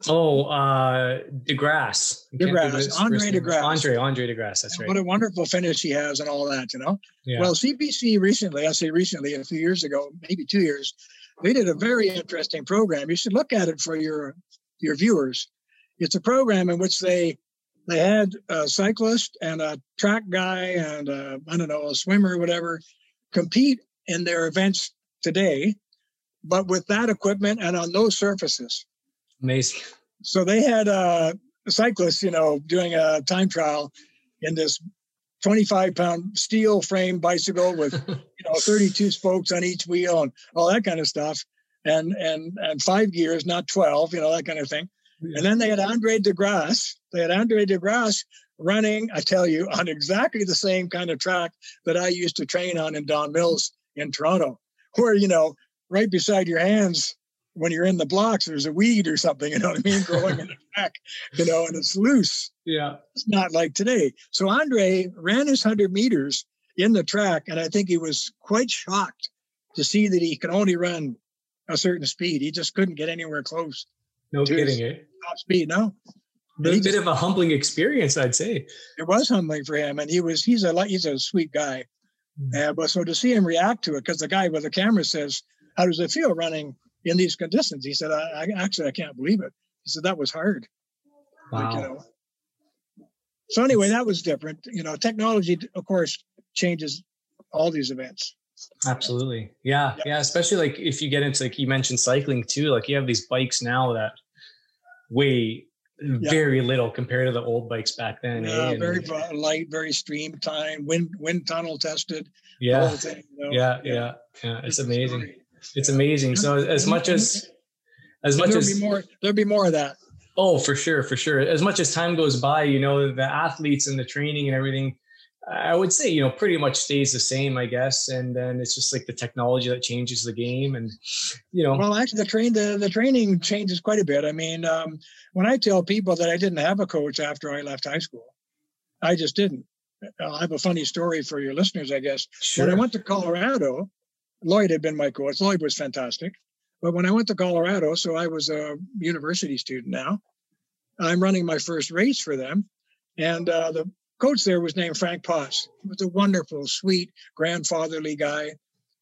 Speaker 1: Oh, uh, DeGrasse.
Speaker 3: DeGrasse,
Speaker 1: think of his
Speaker 3: Andre. DeGrasse.
Speaker 1: Andre, Andre DeGrasse. That's
Speaker 3: And
Speaker 1: right.
Speaker 3: What a wonderful finish he has and all that, you know.
Speaker 1: Yeah.
Speaker 3: Well, CBC recently, I say recently, a few years ago, maybe two years, they did a very interesting program. You should look at it for your your viewers. It's a program in which they they had a cyclist and a track guy and I I don't know a swimmer or whatever compete in their events today, but with that equipment and on those surfaces.
Speaker 1: Amazing.
Speaker 3: So they had uh, cyclists, you know, doing a time trial in this 25 pound steel frame bicycle with you know 32 spokes on each wheel and all that kind of stuff and and and five gears not 12 you know that kind of thing and then they had andre degrasse they had andre degrasse running i tell you on exactly the same kind of track that i used to train on in don mills in toronto where you know right beside your hands when you're in the blocks there's a weed or something you know what i mean growing in the track you know and it's loose
Speaker 1: yeah.
Speaker 3: it's not like today. So Andre ran his 100 meters in the track, and I think he was quite shocked to see that he could only run a certain speed. He just couldn't get anywhere close
Speaker 1: No
Speaker 3: Cheers.
Speaker 1: kidding. Eh?
Speaker 3: top speed. No,
Speaker 1: A bit of a humbling experience, I'd say.
Speaker 3: it was humbling for him, and he was he's a—he's a sweet guy. Uh, but so to see him react to it, because the guy with the camera says, "How does it feel running in these conditions?" He said, I, "I actually I can't believe it." He said that was hard. like, you
Speaker 1: Wow.
Speaker 3: know. So anyway, that was different. You know, technology, of course, changes all these events.
Speaker 1: Absolutely. Yeah.
Speaker 3: Yeah.
Speaker 1: Yeah. Especially like if you get into like you mentioned cycling too, like you have these bikes now that weigh very little compared to the old bikes back then. eh?
Speaker 3: Yeah, very bu- light, very stream time, wind wind tunnel tested.
Speaker 1: yeah.
Speaker 3: thing, you know.
Speaker 1: Yeah. Yeah. Yeah. It's
Speaker 3: Different
Speaker 1: amazing.
Speaker 3: story.
Speaker 1: It's amazing. So as much as as much
Speaker 3: there'll
Speaker 1: as
Speaker 3: be more, there'll be more of that.
Speaker 1: Oh, for sure, for sure. As much as time goes by, you know, the athletes and the training and everything, I would say, you know, pretty much stays the same, I guess. And then it's just like the technology that changes the game. And, you know,
Speaker 3: Well, actually, the train the, the training changes quite a bit. I mean, um, when I tell people that I didn't have a coach after I left high school, I just didn't. I have a funny story for your listeners, I guess.
Speaker 1: sure.
Speaker 3: When I went to Colorado, Lloyd had been my coach. Lloyd was fantastic. But when I went to Colorado, so I was a university student now, I'm running my first race for them. And uh, the coach there was named Frank Potts. He was a wonderful, sweet, grandfatherly guy.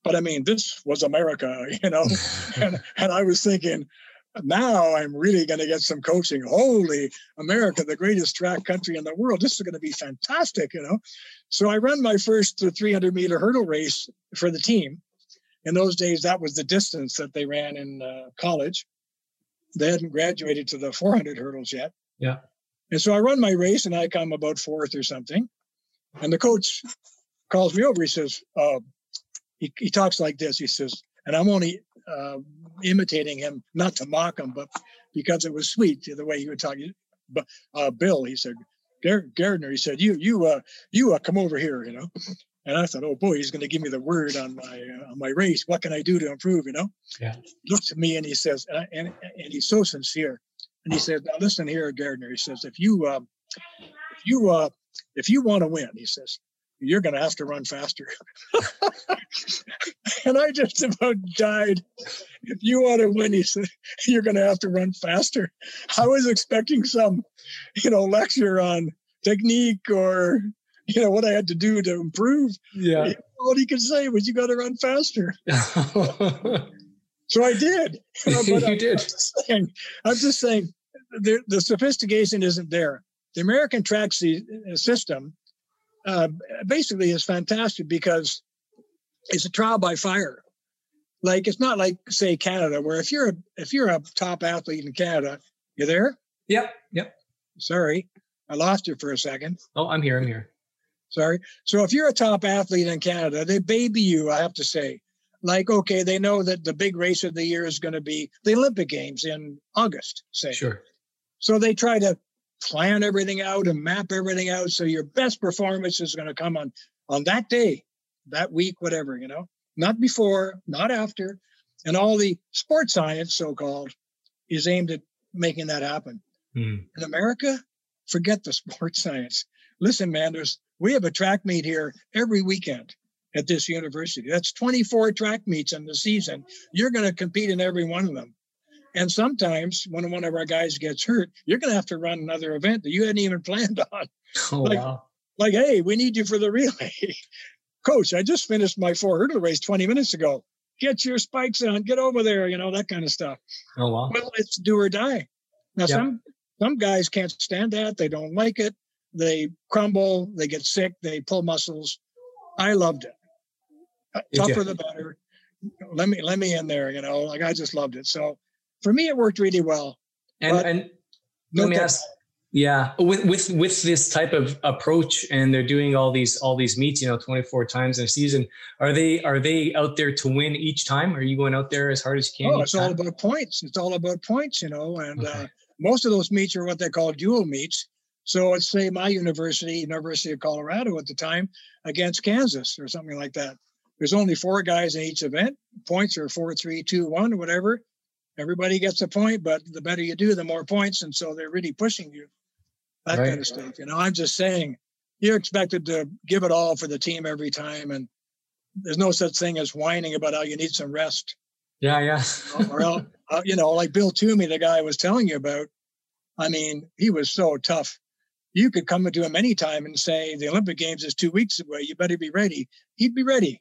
Speaker 3: But I mean, this was America, you know? and, and I was thinking, now I'm really going to get some coaching. Holy America, the greatest track country in the world. This is going to be fantastic, you know? So I run my first uh, 300 meter hurdle race for the team. In those days, that was the distance that they ran in uh, college. They hadn't graduated to the 400 hurdles yet.
Speaker 1: Yeah.
Speaker 3: And so I run my race and I come about fourth or something. And the coach calls me over. He says, uh, he, he talks like this. He says, and I'm only uh, imitating him, not to mock him, but because it was sweet the way he would talk. But uh, Bill, he said, Gar- Gairdner, he said, you, you, uh, you uh, come over here, you know. And I thought, oh boy, he's going to give me the word on my uh, on my race. What can I do to improve? You know.
Speaker 1: Yeah.
Speaker 3: He looks at me and he says, and, I- and and he's so sincere. And he said, now listen here, Gairdner. He says, if you um, if you uh, if you want to win, he says, you're going to have to run faster. and I just about died. If you want to win, he said, you're going to have to run faster. I was expecting some, you know, lecture on technique or, you know, what I had to do to improve.
Speaker 4: Yeah.
Speaker 3: All he could say was, you got to run faster. so I did.
Speaker 4: But you I'm did.
Speaker 3: Just saying, I'm just saying the, the sophistication isn't there. The American track system uh, basically is fantastic because it's a trial by fire. Like it's not like say Canada, where if you're a, if you're a top athlete in Canada, you're there?
Speaker 4: Yep. Yep.
Speaker 3: Sorry, I lost you for a second.
Speaker 4: Oh, I'm here. I'm here.
Speaker 3: Sorry. So if you're a top athlete in Canada, they baby you. I have to say, like okay, they know that the big race of the year is going to be the Olympic Games in August. Say.
Speaker 4: Sure.
Speaker 3: So they try to plan everything out and map everything out so your best performance is going to come on on that day that week whatever you know not before not after and all the sports science so-called is aimed at making that happen mm. in america forget the sports science listen man there's we have a track meet here every weekend at this university that's 24 track meets in the season you're going to compete in every one of them and sometimes when one of our guys gets hurt, you're going to have to run another event that you hadn't even planned on.
Speaker 4: Oh,
Speaker 3: like,
Speaker 4: wow.
Speaker 3: like, hey, we need you for the relay. Coach, I just finished my four hurdle race 20 minutes ago. Get your spikes on, get over there, you know, that kind of stuff.
Speaker 4: Oh, wow.
Speaker 3: Well, it's do or die. Now, yeah. some some guys can't stand that. They don't like it. They crumble, they get sick, they pull muscles. I loved it. Uh, tougher the better. Let me let me in there, you know, like I just loved it. So for me, it worked really well.
Speaker 4: And, and let me ask, yeah, with, with, with this type of approach and they're doing all these, all these meets, you know, 24 times in a season, are they, are they out there to win each time? Are you going out there as hard as you can?
Speaker 3: Oh, it's all about points. It's all about points, you know, and okay. uh, most of those meets are what they call dual meets. So let's say my university, University of Colorado at the time, against Kansas or something like that. There's only four guys in each event. Points are four, three, two, one, whatever everybody gets a point, but the better you do, the more points. And so they're really pushing you. That right. kind of stuff. You know, I'm just saying you're expected to give it all for the team every time. And there's no such thing as whining about how you need some rest.
Speaker 4: Yeah, yeah.
Speaker 3: or else, uh, you know, like Bill Toomey, the guy I was telling you about. I mean, he was so tough. You could come to him anytime and say, the Olympic Games is two weeks away. You better be ready. He'd be ready.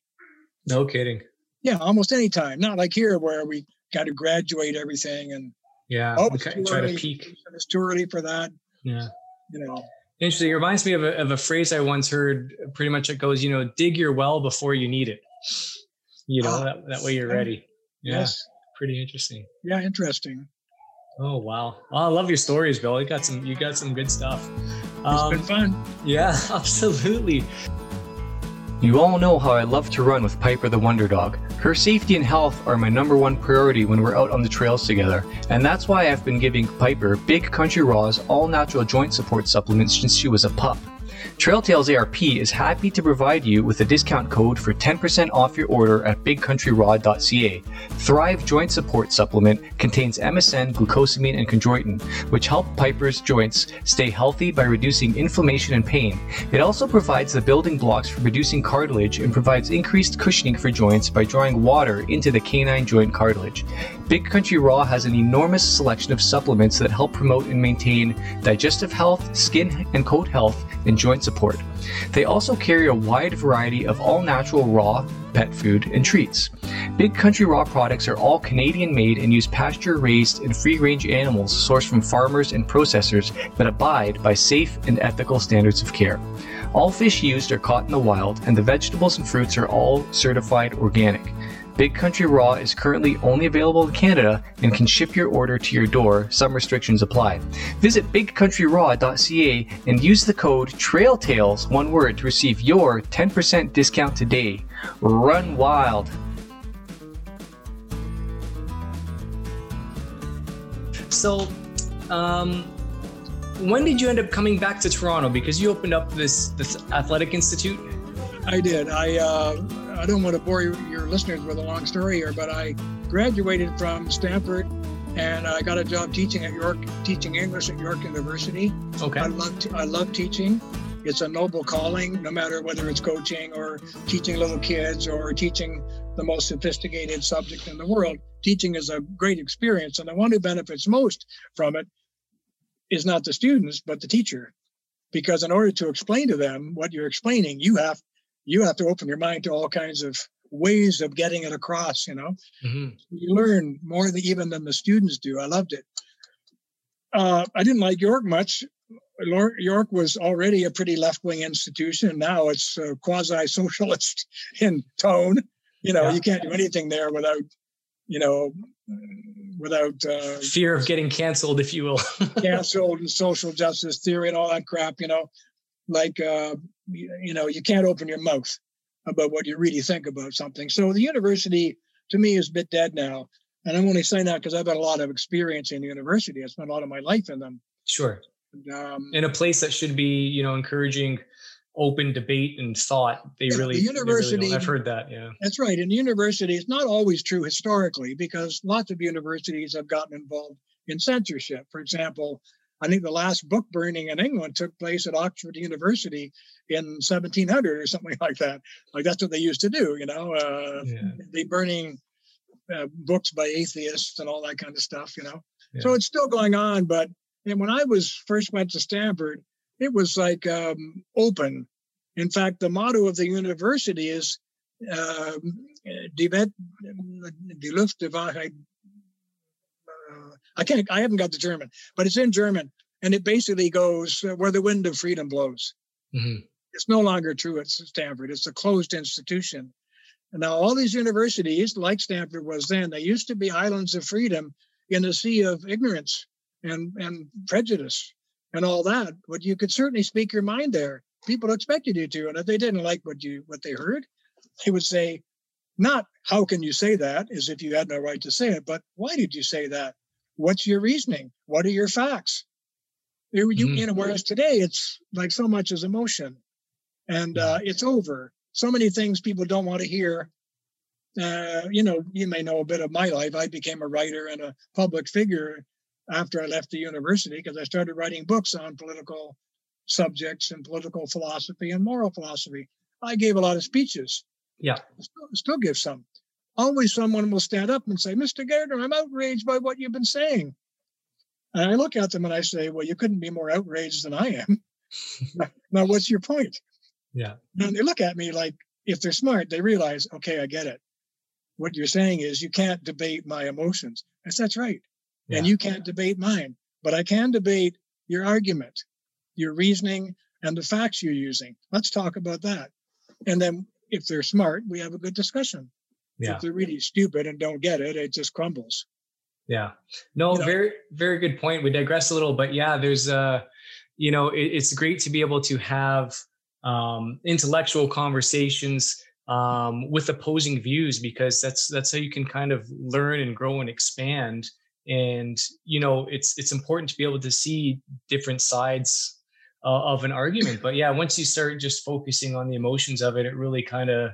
Speaker 4: No kidding.
Speaker 3: Yeah, almost any time. Not like here where we got to graduate everything and
Speaker 4: yeah, oh, okay. try early. to peak.
Speaker 3: It's too early for that.
Speaker 4: Yeah,
Speaker 3: you know.
Speaker 4: Interesting. It reminds me of a, of a phrase I once heard. Pretty much, it goes, you know, dig your well before you need it. You know, ah, that, that way you're ready. Yeah, yes. pretty interesting.
Speaker 3: Yeah, interesting.
Speaker 4: Oh wow! Well, I love your stories, Bill. You got some. You got some good stuff.
Speaker 3: It's um, been fun.
Speaker 4: Yeah, absolutely. You all know how I love to run with Piper the Wonder Dog. Her safety and health are my number one priority when we're out on the trails together, and that's why I've been giving Piper Big Country Raw's all natural joint support supplements since she was a pup. Trailtales ARP is happy to provide you with a discount code for 10% off your order at bigcountryraw.ca. Thrive Joint Support Supplement contains MSM, glucosamine, and chondroitin, which help Piper's joints stay healthy by reducing inflammation and pain. It also provides the building blocks for reducing cartilage and provides increased cushioning for joints by drawing water into the canine joint cartilage. Big Country Raw has an enormous selection of supplements that help promote and maintain digestive health, skin and coat health, and joint support. They also carry a wide variety of all natural raw pet food and treats. Big Country Raw products are all Canadian made and use pasture raised and free range animals sourced from farmers and processors that abide by safe and ethical standards of care. All fish used are caught in the wild, and the vegetables and fruits are all certified organic. Big Country Raw is currently only available in Canada and can ship your order to your door. Some restrictions apply. Visit bigcountryraw.ca and use the code TRAILTAILS, one word, to receive your 10% discount today. Run wild! So, um, when did you end up coming back to Toronto? Because you opened up this this athletic institute.
Speaker 3: I did. I uh, I don't want to bore your, listeners with a long story here, but I graduated from Stanford and I got a job teaching at York, teaching English at York University.
Speaker 4: Okay.
Speaker 3: I love I love teaching, it's a noble calling, no matter whether it's coaching or teaching little kids or teaching the most sophisticated subject in the world. Teaching is a great experience, and the one who benefits most from it is not the students, but the teacher. Because in order to explain to them what you're explaining, you have you have to open your mind to all kinds of ways of getting it across. You know, mm-hmm. you learn more than even than the students do. I loved it. Uh, I didn't like York much. York was already a pretty left-wing institution. and Now it's uh, quasi-socialist in tone. You know, yeah. you can't do anything there without, you know, without uh,
Speaker 1: fear of getting canceled, if you will.
Speaker 3: canceled and social justice theory and all that crap. You know, like uh, you know, you can't open your mouth about what you really think about something. So the university, to me, is a bit dead now. And I'm only saying that because I've had a lot of experience in the university. I spent a lot of my life in them.
Speaker 1: Sure. And, um, in a place that should be, you know, encouraging open debate and thought. They yeah, really, the university. Really I've heard that. Yeah.
Speaker 3: That's right. In the university, it's not always true historically because lots of universities have gotten involved in censorship. For example, I think the last book burning in England took place at Oxford University in 1700 or something like that. Like that's what they used to do, you know. Uh, yeah. They burning uh, books by atheists and all that kind of stuff, you know. Yeah. So it's still going on. But and when I was first went to Stanford, it was like um, open. In fact, the motto of the university is um, Die Welt, die Luft der Wahrheit. I can't. I haven't got the German, but it's in German, and it basically goes uh, where the wind of freedom blows. Mm-hmm. It's no longer true at Stanford. It's a closed institution. And now all these universities, like Stanford was then, they used to be islands of freedom in a sea of ignorance and, and prejudice and all that. But you could certainly speak your mind there. People expected you to. And if they didn't like what you what they heard, they would say, not how can you say that as if you had no right to say it, but why did you say that? What's your reasoning? What are your facts? You, mm-hmm. know, whereas today it's like so much is emotion and uh, it's over so many things people don't want to hear. Uh, you know, you may know a bit of my life. I became a writer and a public figure after I left the university because I started writing books on political subjects and political philosophy and moral philosophy. I gave a lot of speeches.
Speaker 1: Yeah.
Speaker 3: Still, still give some. Always someone will stand up and say, Mr. Gairdner, I'm outraged by what you've been saying. And I look at them and I say, Well, you couldn't be more outraged than I am. now, what's your point?
Speaker 1: Yeah.
Speaker 3: And they look at me like, if they're smart, they realize, okay, I get it. What you're saying is you can't debate my emotions. That's that's right. Yeah. And you can't debate mine, but I can debate your argument, your reasoning, and the facts you're using. Let's talk about that. And then if they're smart, we have a good discussion. Yeah. If they're really stupid and don't get it, it just crumbles.
Speaker 1: Yeah. No, you know? very, very good point. We digress a little, but yeah, there's uh, you know, it, it's great to be able to have um, intellectual conversations um, with opposing views because that's that's how you can kind of learn and grow and expand and you know it's it's important to be able to see different sides uh, of an argument but yeah once you start just focusing on the emotions of it it really kind of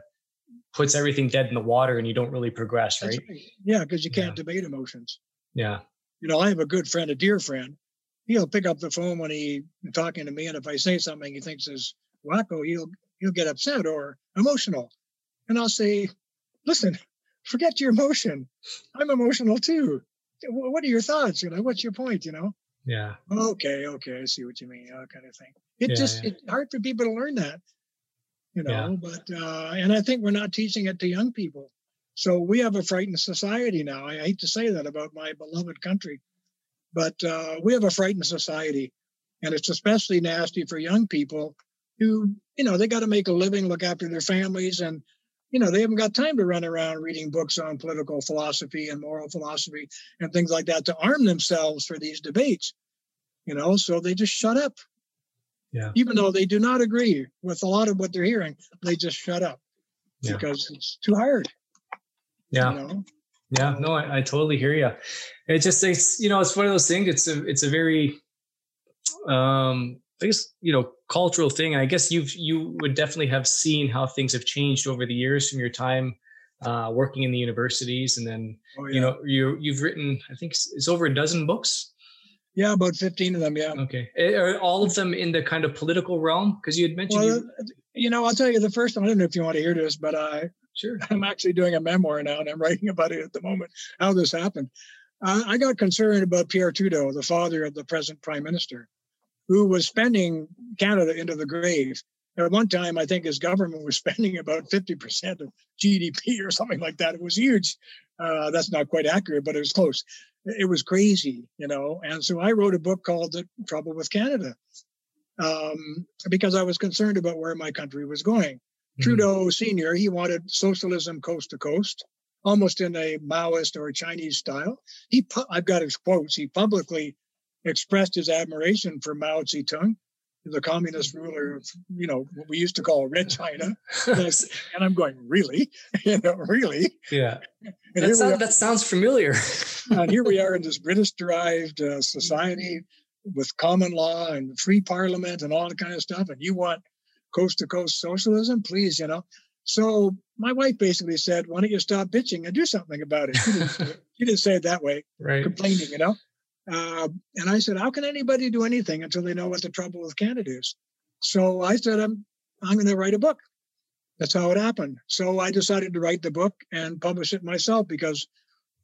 Speaker 1: puts everything dead in the water and you don't really progress right, right.
Speaker 3: yeah because you can't yeah. debate emotions
Speaker 1: yeah
Speaker 3: you know i have a good friend a dear friend he'll pick up the phone when he talking to me and if i say something he thinks is wacko, he'll he'll get upset or emotional. And I'll say, listen, forget your emotion. I'm emotional too. What are your thoughts? You know, what's your point? You know?
Speaker 1: Yeah.
Speaker 3: Okay, okay, I see what you mean. Uh, kind of thing. It yeah, just yeah. it's hard for people to learn that. You know, yeah. but uh, and I think we're not teaching it to young people. So we have a frightened society now. I hate to say that about my beloved country, but uh, we have a frightened society, and it's especially nasty for young people who, you know, they got to make a living, look after their families, and, you know, they haven't got time to run around reading books on political philosophy and moral philosophy and things like that to arm themselves for these debates, you know, so they just shut up.
Speaker 1: Yeah.
Speaker 3: Even though they do not agree with a lot of what they're hearing, they just shut up yeah. because it's too hard.
Speaker 1: Yeah. You know? Yeah, no, I, I, totally hear you. It just it's you know it's one of those things. It's a it's a very um I guess you know cultural thing. I guess you've you would definitely have seen how things have changed over the years from your time uh, working in the universities, and then oh, yeah. you know you you've written I think it's, it's, over a dozen books.
Speaker 3: Yeah, about 15 of them. Yeah.
Speaker 1: Okay. Are all of them in the kind of political realm? Because you had mentioned.
Speaker 3: Well,
Speaker 1: you,
Speaker 3: you know, I'll tell you the first one. I don't know if you want to hear this, but I,
Speaker 1: sure.
Speaker 3: I'm actually doing a memoir now and I'm writing about it at the moment, how this happened. Uh, I got concerned about Pierre Trudeau, the father of the present prime minister, who was spending Canada into the grave. At one time, I think his government was spending about 50% of GDP or something like that. It was huge. Uh, that's not quite accurate, but it was close it was crazy, you know. And so I wrote a book called The Trouble with Canada um, because I was concerned about where my country was going. Mm-hmm. Trudeau Sr., he wanted socialism coast to coast, almost in a Maoist or Chinese style. He, I've got his quotes. He publicly expressed his admiration for Mao Zedong the communist ruler of, you know, what we used to call Red China. and I'm going, really? you know, really?
Speaker 1: Yeah. That, sound, that, sounds familiar.
Speaker 3: and here we are in this British derived uh, society with common law and free parliament and all that kind of stuff. And you want coast to coast socialism? Please, you know. So my wife basically said, why don't you stop bitching and do something about it? She didn't, she didn't say it that way,
Speaker 1: right.
Speaker 3: complaining, you know. Uh, and I said, how can anybody do anything until they know what the trouble with Canada is? So I said, I'm, I'm going to write a book. That's how it happened. So I decided to write the book and publish it myself because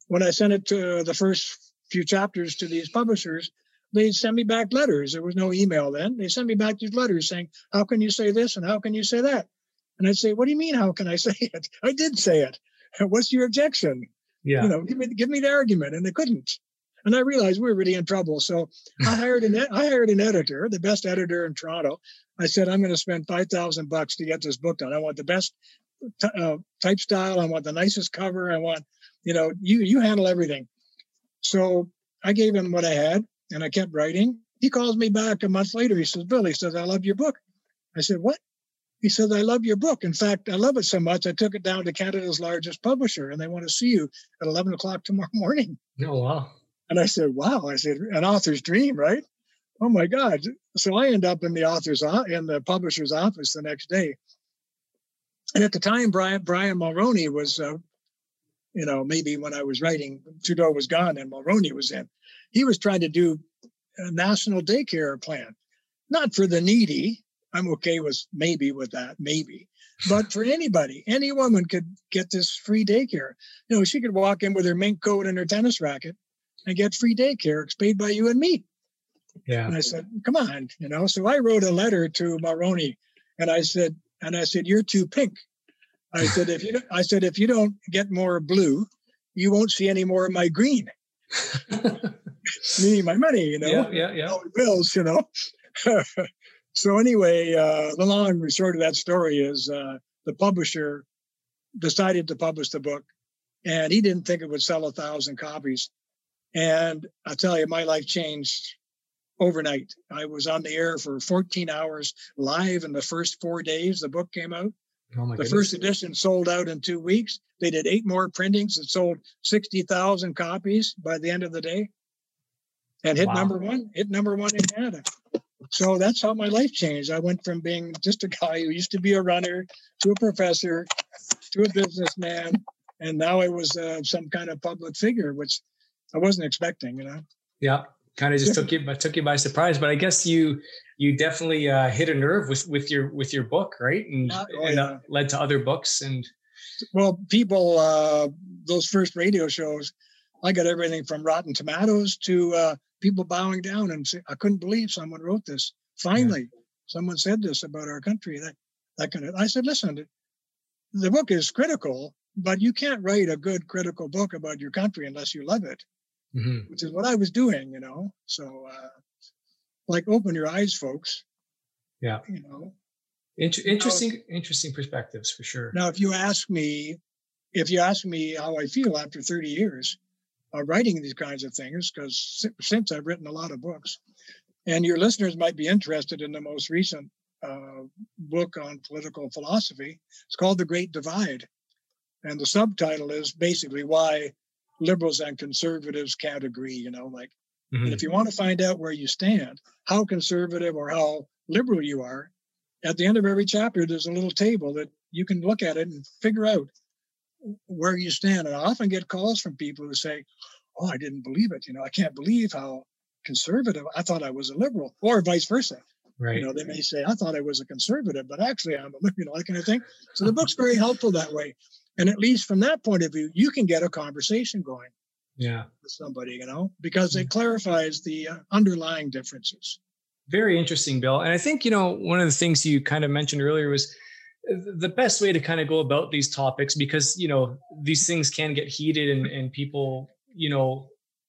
Speaker 3: when I sent it to the first few chapters to these publishers, they sent me back letters. There was no email then. They sent me back these letters saying, How can you say this and how can you say that? And I'd say, What do you mean, how can I say it? I did say it. What's your objection?
Speaker 1: Yeah.
Speaker 3: You know, give me give me the argument. And they couldn't. And I realized we were really in trouble. So I hired an I hired an editor, the best editor in Toronto. I said, I'm going to spend five thousand bucks to get this book done. I want the best t- uh, type style. I want the nicest cover. I want, you know, you you handle everything. So I gave him what I had, and I kept writing. He calls me back a month later. He says, Bill, he says, I love your book. I said, What? He says, I love your book. In fact, I love it so much, I took it down to Canada's largest publisher, and they want to see you at 11 o'clock tomorrow morning.
Speaker 1: Oh, wow.
Speaker 3: And I said, wow, I said, an author's dream, right? Oh my God. So I end up in the author's, in the publisher's office the next day. And at the time, Brian, Brian Mulroney was, uh, you know, maybe when I was writing, Trudeau was gone and Mulroney was in. He was trying to do a national daycare plan, not for the needy. I'm okay with maybe with that, maybe, but for anybody, any woman could get this free daycare. You know, she could walk in with her mink coat and her tennis racket and get free daycare. It's paid by you and me.
Speaker 1: Yeah.
Speaker 3: And I said, come on, you know. So I wrote a letter to Mulroney and I said, and I said, you're too pink. I said, if you I said, if you don't get more blue, you won't see any more of my green. Meaning my money, you know.
Speaker 1: Yeah, yeah, yeah.
Speaker 3: Bills, you know. so anyway, uh, the long and short of that story is uh, the publisher decided to publish the book, and he didn't think it would sell a thousand copies. And I tell you, my life changed overnight. I was on the air for 14 hours live in the first four days the book came out.
Speaker 1: Oh
Speaker 3: the
Speaker 1: goodness.
Speaker 3: first edition sold out in two weeks. They did eight more printings. It sold 60,000 copies by the end of the day and hit
Speaker 1: Wow.
Speaker 3: number one, hit number one in Canada. So that's how my life changed. I went from being just a guy who used to be a runner to a professor to a businessman. And now I was uh, some kind of public figure, which I wasn't expecting, you know.
Speaker 1: Yeah. Kind of just took you took you by surprise, but I guess you you definitely uh, hit a nerve with with your with your book, right? And,
Speaker 3: Uh, oh,
Speaker 1: and
Speaker 3: yeah.
Speaker 1: uh, led to other books and
Speaker 3: Well, people, uh, those first radio shows, I got everything from Rotten Tomatoes to uh, people bowing down and say, I couldn't believe someone wrote this. Finally, someone said this about our country. That that kind of. I said, listen, the book is critical, but you can't write a good critical book about your country unless you love it,
Speaker 1: Mhm.
Speaker 3: which is what I was doing, you know. So, uh, like, open your eyes, folks.
Speaker 1: Yeah.
Speaker 3: You know.
Speaker 1: Inter- interesting interesting perspectives for sure.
Speaker 3: Now, if you ask me, if you ask me how I feel after 30 years of writing these kinds of things, because since I've written a lot of books, and your listeners might be interested in the most recent uh, book on political philosophy, it's called The Great Divide. And the subtitle is basically why liberals and conservatives can't agree, you know, like,
Speaker 1: Mhm.
Speaker 3: and if you want to find out where you stand, how conservative or how liberal you are, at the end of every chapter, there's a little table that you can look at it and figure out where you stand. And I often get calls from people who say, Oh, I didn't believe it. You know, I can't believe how conservative. I thought I was a liberal, or vice versa.
Speaker 1: Right.
Speaker 3: You know, they may say, I thought I was a conservative, but actually I'm a, liberal, you know, that kind of thing. So the book's very helpful that way. And at least from that point of view, you can get a conversation going
Speaker 1: yeah.
Speaker 3: with somebody, you know, because it clarifies the uh, underlying differences.
Speaker 1: Very interesting, Bill. And I think, you know, one of the things you kind of mentioned earlier was uh, the best way to kind of go about these topics because, you know, these things can get heated and, and people, you know,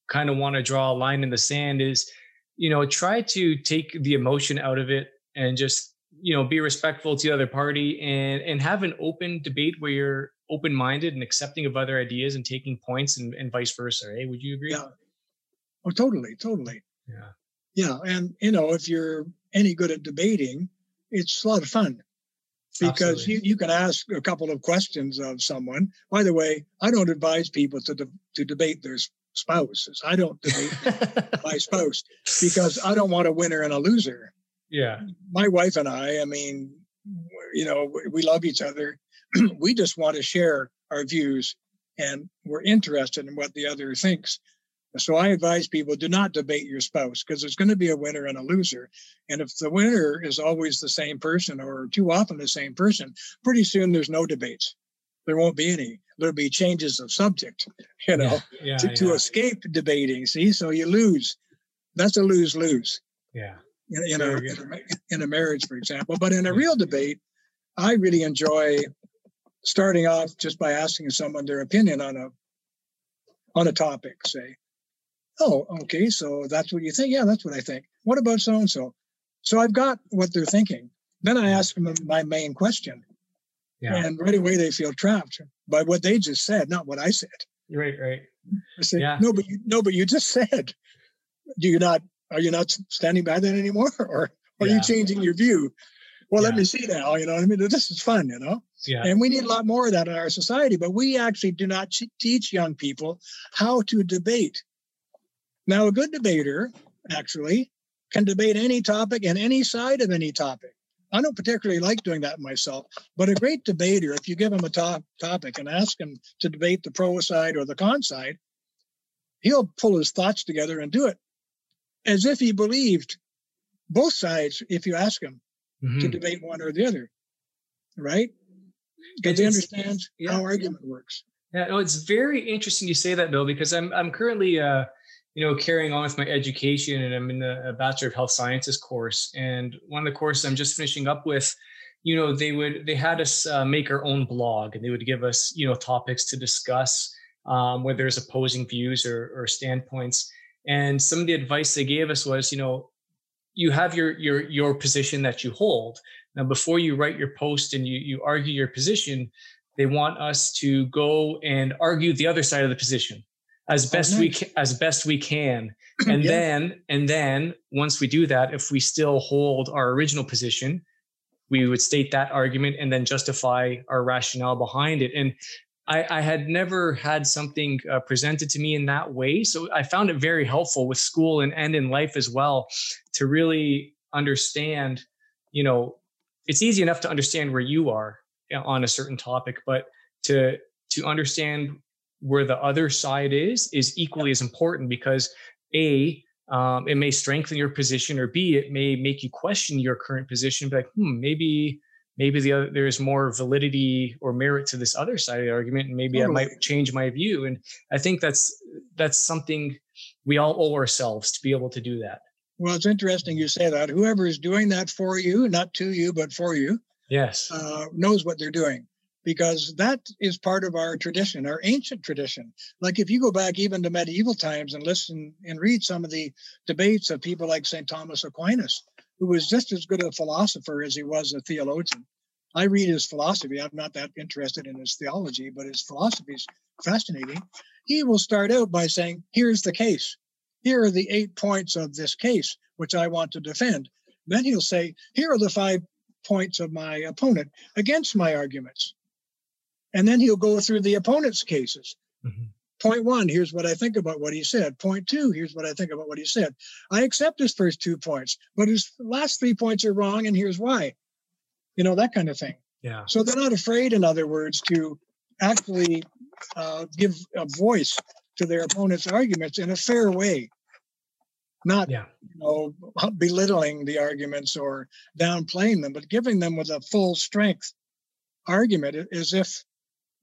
Speaker 1: kind of want to draw a line in the sand is you know try to take the emotion out of it and just you know be respectful to the other party and and have an open debate where you're open minded and accepting of other ideas and taking points and, and vice versa eh? would you agree
Speaker 3: yeah oh totally totally
Speaker 1: yeah
Speaker 3: yeah and you know if you're any good at debating it's a lot of fun because you, you can ask a couple of questions of someone by the way i don't advise people to de- to debate their spouses. I don't debate my spouse because I don't want a winner and a loser.
Speaker 1: Yeah.
Speaker 3: My wife and I, I mean, you know, we love each other. we just want to share our views and we're interested in what the other thinks. So I advise people do not debate your spouse because there's going to be a winner and a loser. And if the winner is always the same person or too often the same person, pretty soon there's no debates. There won't be any there'll be changes of subject, you know,
Speaker 1: yeah,
Speaker 3: to,
Speaker 1: yeah.
Speaker 3: to escape debating. See, so you lose. That's a lose lose.
Speaker 1: Yeah.
Speaker 3: In, in a, in, a, in a marriage, for example. But in a real debate, I really enjoy starting off just by asking someone their opinion on a on a topic. Say, oh, okay, so that's what you think. Yeah, that's what I think. What about so and so? So I've got what they're thinking. Then I ask them my main question. Yeah. And right away they feel trapped by what they just said, not what I said.
Speaker 1: Right, right.
Speaker 3: I said, yeah. no, but you, no, but you just said, do you not, are you not standing by that anymore? Or are yeah. you changing your view? Well, yeah. let me see now, you know what I mean? This is fun, you know?
Speaker 1: Yeah.
Speaker 3: And we need a lot more of that in our society, but we actually do not teach young people how to debate. Now, a good debater actually can debate any topic and any side of any topic. I don't particularly like doing that myself, but a great debater, if you give him a top topic and ask him to debate the pro side or the con side, he'll pull his thoughts together and do it as if he believed both sides if you ask him mm-hmm. to debate one or the other, right? Because he understands yeah. how argument works.
Speaker 1: Yeah, no, it's very interesting you say that, Bill, because I'm I'm currently uh, you know, carrying on with my education and I'm in the Bachelor of Health Sciences course. And one of the courses I'm just finishing up with, you know, they would, they had us uh, make our own blog and they would give us, you know, topics to discuss um, where there's opposing views or, or standpoints. And some of the advice they gave us was, you know, you have your your your position that you hold. Now, before you write your post and you you argue your position, they want us to go and argue the other side of the position as oh, best oh, nice. we can, as best we can and yeah. then and then once we do that if we still hold our original position we would state that argument and then justify our rationale behind it and i, I had never had something uh, presented to me in that way. So i found it very helpful with school and, and in life as well to really understand you know it's easy enough to understand where you are on a certain topic but to to understand where the other side is is equally as important because a um, it may strengthen your position or b it may make you question your current position like hmm maybe maybe the other, there's more validity or merit to this other side of the argument and maybe totally. i might change my view and i think that's that's something we all owe ourselves to be able to do that
Speaker 3: well it's interesting you say that whoever is doing that for you not to you but for you
Speaker 1: yes
Speaker 3: uh, knows what they're doing because that is part of our tradition, our ancient tradition. Like if you go back even to medieval times and listen and read some of the debates of people like St. Thomas Aquinas, who was just as good a philosopher as he was a theologian. I read his philosophy. I'm not that interested in his theology, but his philosophy is fascinating. He will start out by saying, Here's the case. Here are the eight points of this case, which I want to defend. Then he'll say, Here are the five points of my opponent against my arguments. And then he'll go through the opponent's cases. Mm-hmm. Point one, here's what I think about what he said. Point two, here's what I think about what he said. I accept his first two points, but his last three points are wrong, and here's why. You know, that kind of thing.
Speaker 1: Yeah.
Speaker 3: So they're not afraid, in other words, to actually uh, give a voice to their opponent's arguments in a fair way. not
Speaker 1: Yeah.
Speaker 3: you know belittling the arguments or downplaying them, but giving them with a full strength argument as if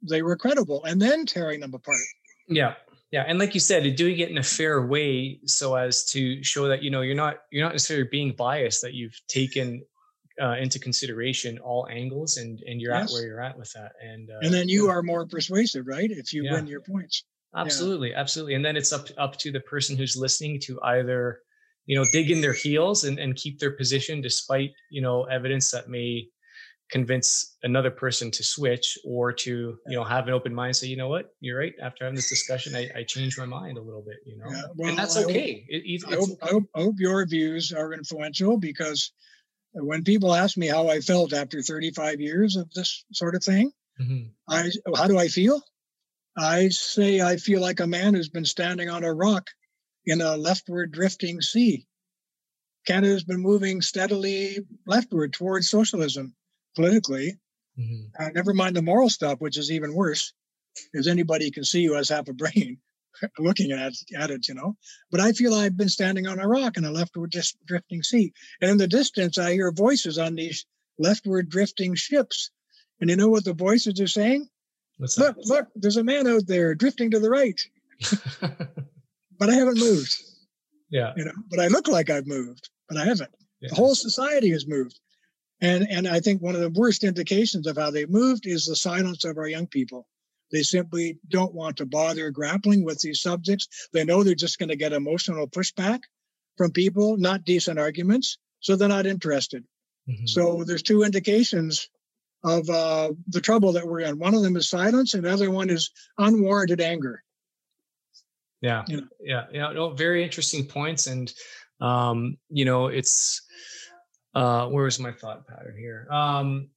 Speaker 3: they were credible, and then tearing them apart.
Speaker 1: Yeah. Yeah. And like you said, doing it in a fair way so as to show that, you know, you're not you're not necessarily being biased, that you've taken uh, into consideration all angles and and you're
Speaker 3: Yes.
Speaker 1: at where you're at with that. And uh,
Speaker 3: And then you are more persuasive, right? If you
Speaker 1: Yeah.
Speaker 3: win your points.
Speaker 1: absolutely, absolutely. And then it's up up to the person who's listening to either, you know, dig in their heels and, and keep their position despite, you know, evidence that may convince another person to switch or to you know have an open mind say you know what? You're right. After having this discussion i, I changed my mind a little bit you know?
Speaker 3: Yeah, well,
Speaker 1: and that's
Speaker 3: I hope-
Speaker 1: okay. It-
Speaker 3: I hope, I, hope, I hope your views are influential because when people ask me how I felt after 35 years of this sort of thing,
Speaker 1: Mhm.
Speaker 3: I how do I feel? I say I feel like a man who's been standing on a rock in a leftward drifting sea. Canada's been moving steadily leftward towards socialism politically.
Speaker 1: Mhm.
Speaker 3: Uh, never mind the moral stuff, which is even worse, as anybody can see who has half a brain looking at, at it, you know. But I feel I've been standing on a rock in a leftward dis- drifting sea. And in the distance, I hear voices on these leftward drifting ships. And you know what the voices are saying?
Speaker 1: what's
Speaker 3: Look, look, there's a man out there drifting to the right, but I haven't moved,
Speaker 1: yeah
Speaker 3: you know, but I look like I've moved, but I haven't.
Speaker 1: yeah.
Speaker 3: The whole society has moved. And and I think one of the worst indications of how they've moved is the silence of our young people. They simply don't want to bother grappling with these subjects. They know they're just going to get emotional pushback from people, not decent arguments, so they're not interested.
Speaker 1: Mhm.
Speaker 3: So there's two indications of uh, the trouble that we're in. One of them is silence, and the other one is unwarranted anger.
Speaker 1: yeah
Speaker 3: you know.
Speaker 1: yeah yeah no, very interesting points and um you know it's uh where was my thought pattern here um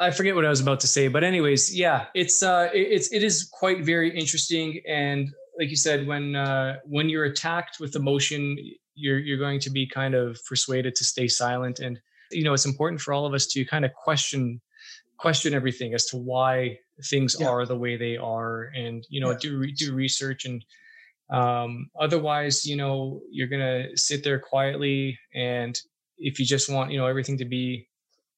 Speaker 1: i forget what i was about to say but anyways yeah it's uh it, it's it is quite very interesting and like you said when uh when you're attacked with emotion you're you're going to be kind of persuaded to stay silent and you know it's important for all of us to kind of question question everything as to why things
Speaker 3: Yeah.
Speaker 1: are the way they are and you know
Speaker 3: Yeah.
Speaker 1: do re- do research and um otherwise you know you're gonna sit there quietly and if you just want you know everything to be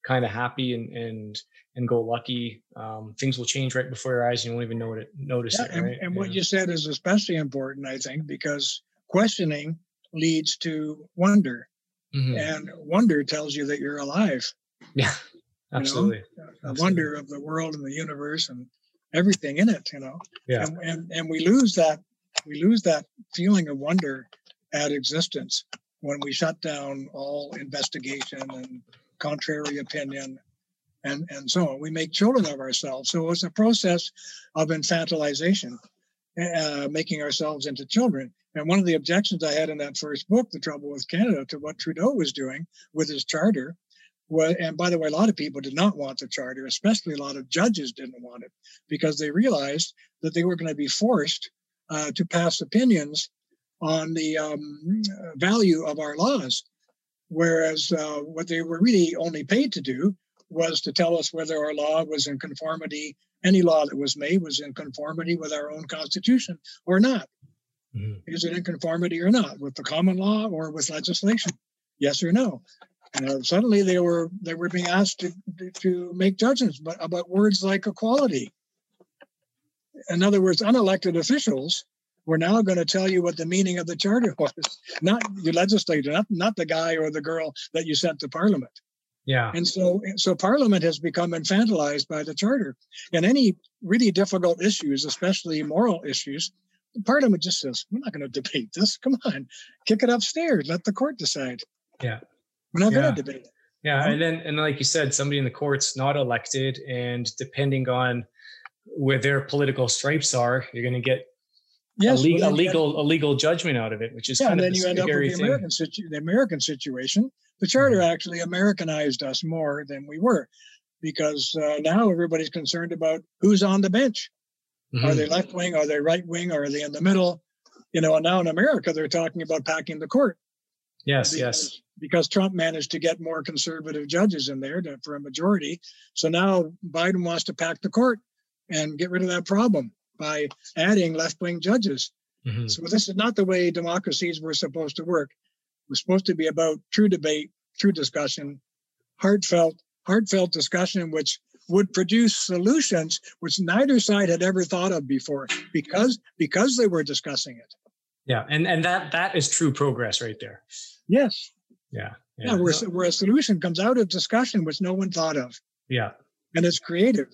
Speaker 1: kind of happy and and and go lucky um things will change right before your eyes and you won't even know it notice
Speaker 3: Yeah,
Speaker 1: it
Speaker 3: and,
Speaker 1: right
Speaker 3: and what
Speaker 1: Yeah.
Speaker 3: you said is especially important, I think, because questioning leads to wonder,
Speaker 1: Mhm.
Speaker 3: and wonder tells you that you're alive.
Speaker 1: yeah absolutely
Speaker 3: a
Speaker 1: Absolutely.
Speaker 3: wonder of the world and the universe and everything in it you know
Speaker 1: yeah
Speaker 3: and, and and we lose that we lose that feeling of wonder at existence when we shut down all investigation and contrary opinion and and so on. We make children of ourselves. So it's a process of infantilization uh, making ourselves into children. And one of the objections i had in that first book the trouble with canada to what trudeau was doing with his charter well, and by the way, a lot of people did not want the charter, especially a lot of judges didn't want it because they realized that they were going to be forced uh, to pass opinions on the um, value of our laws. Whereas uh, what they were really only paid to do was to tell us whether our law was in conformity, any law that was made was in conformity with our own constitution or not.
Speaker 1: Mhm.
Speaker 3: Is it in conformity or not with the common law or with legislation? Yes or no? And uh, suddenly they were they were being asked to to make judgments but about words like equality. In other words, unelected officials were now going to tell you what the meaning of the charter was, not your legislator, not, not the guy or the girl that you sent to parliament.
Speaker 1: yeah
Speaker 3: And so, so Parliament has become infantilized by the Charter. And any really difficult issues, especially moral issues, Parliament just says, "We're not going to debate this. Come on, kick it upstairs. Let the court decide."
Speaker 1: Yeah.
Speaker 3: we're not
Speaker 1: Yeah.
Speaker 3: going to debate. it.
Speaker 1: Yeah,
Speaker 3: know?
Speaker 1: and then and like you said, somebody in the court's not elected, and depending on where their political stripes are, you're going to get
Speaker 3: Yes,
Speaker 1: a, le-
Speaker 3: well,
Speaker 1: a
Speaker 3: then you end-
Speaker 1: legal a legal judgment out of it, which is
Speaker 3: yeah,
Speaker 1: kind
Speaker 3: and
Speaker 1: of
Speaker 3: then
Speaker 1: the
Speaker 3: you end up with the. American situ- the American situation. The Charter
Speaker 1: Mhm.
Speaker 3: actually Americanized us more than we were, because uh, now everybody's concerned about who's on the bench. Are
Speaker 1: Mhm.
Speaker 3: they left wing? Are they right wing? Are they in the middle? You know, and now in America they're talking about packing the court.
Speaker 1: Yes,
Speaker 3: because,
Speaker 1: yes,
Speaker 3: Because Trump managed to get more conservative judges in there to, for a majority. So now Biden wants to pack the court and get rid of that problem by adding left wing judges. Mm-hmm. So this is not the way democracies were supposed to work. It was supposed to be about true debate, true discussion, heartfelt, heartfelt discussion, which would produce solutions which neither side had ever thought of before because because they were discussing it.
Speaker 1: Yeah, and and that that is true progress right there.
Speaker 3: Yes.
Speaker 1: Yeah.
Speaker 3: Yeah, yeah where, where a solution comes out of discussion which no one thought of.
Speaker 1: Yeah.
Speaker 3: And it's creative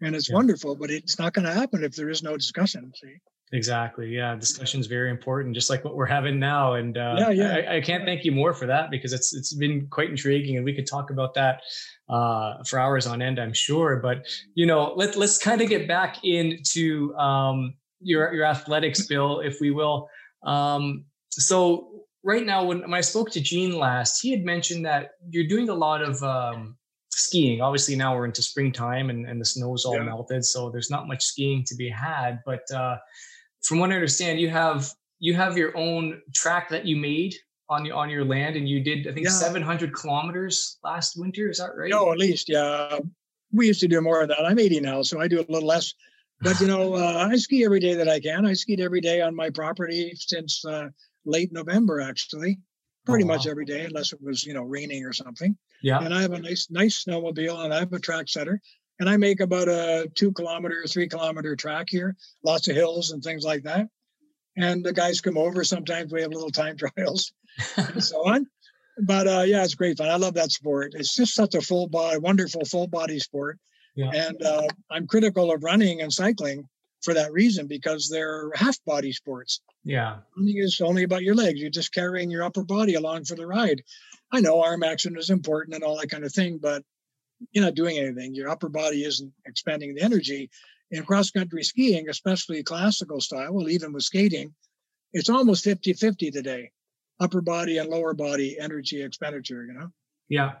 Speaker 3: and it's yeah. wonderful, but it's not going to happen if there is no discussion. See?
Speaker 1: Exactly. Yeah, discussion is very important, just like what we're having now. And uh,
Speaker 3: yeah, yeah.
Speaker 1: I, I, can't thank you more for that because it's it's been quite intriguing, and we could talk about that uh, for hours on end, I'm sure. But you know, let let's kind of get back into um, your your athletics, Bill, if we will. Um, so right now, when, when I spoke to Gene last, he had mentioned that you're doing a lot of um, skiing. Obviously, now we're into springtime and, and the snow's all yeah. melted, so there's not much skiing to be had. But uh, from what I understand, you have you have your own track that you made on your on your land, and you did I think yeah. 700 kilometers last winter. Is that right?
Speaker 3: No, at least yeah. We used to do more of that. I'm 80 now, so I do a little less. But you know, uh, I ski every day that I can. I skied every day on my property since uh, late November, actually, pretty oh, wow. much every day, unless it was you know raining or something.
Speaker 1: Yeah.
Speaker 3: And I have a nice nice snowmobile, and I have a track setter, and I make about a two kilometer, three kilometer track here, lots of hills and things like that. And the guys come over. Sometimes we have little time trials and so on. But uh, yeah, it's great fun. I love that sport. It's just such a full body, wonderful full body sport. Yeah. And uh, I'm critical of running and cycling for that reason because they're half body sports.
Speaker 1: Yeah.
Speaker 3: Running is only about your legs. You're just carrying your upper body along for the ride. I know arm action is important and all that kind of thing, but you're not doing anything. Your upper body isn't expending the energy. In cross country skiing, especially classical style, well, even with skating, it's almost 50 50 today upper body and lower body energy expenditure, you know?
Speaker 1: Yeah.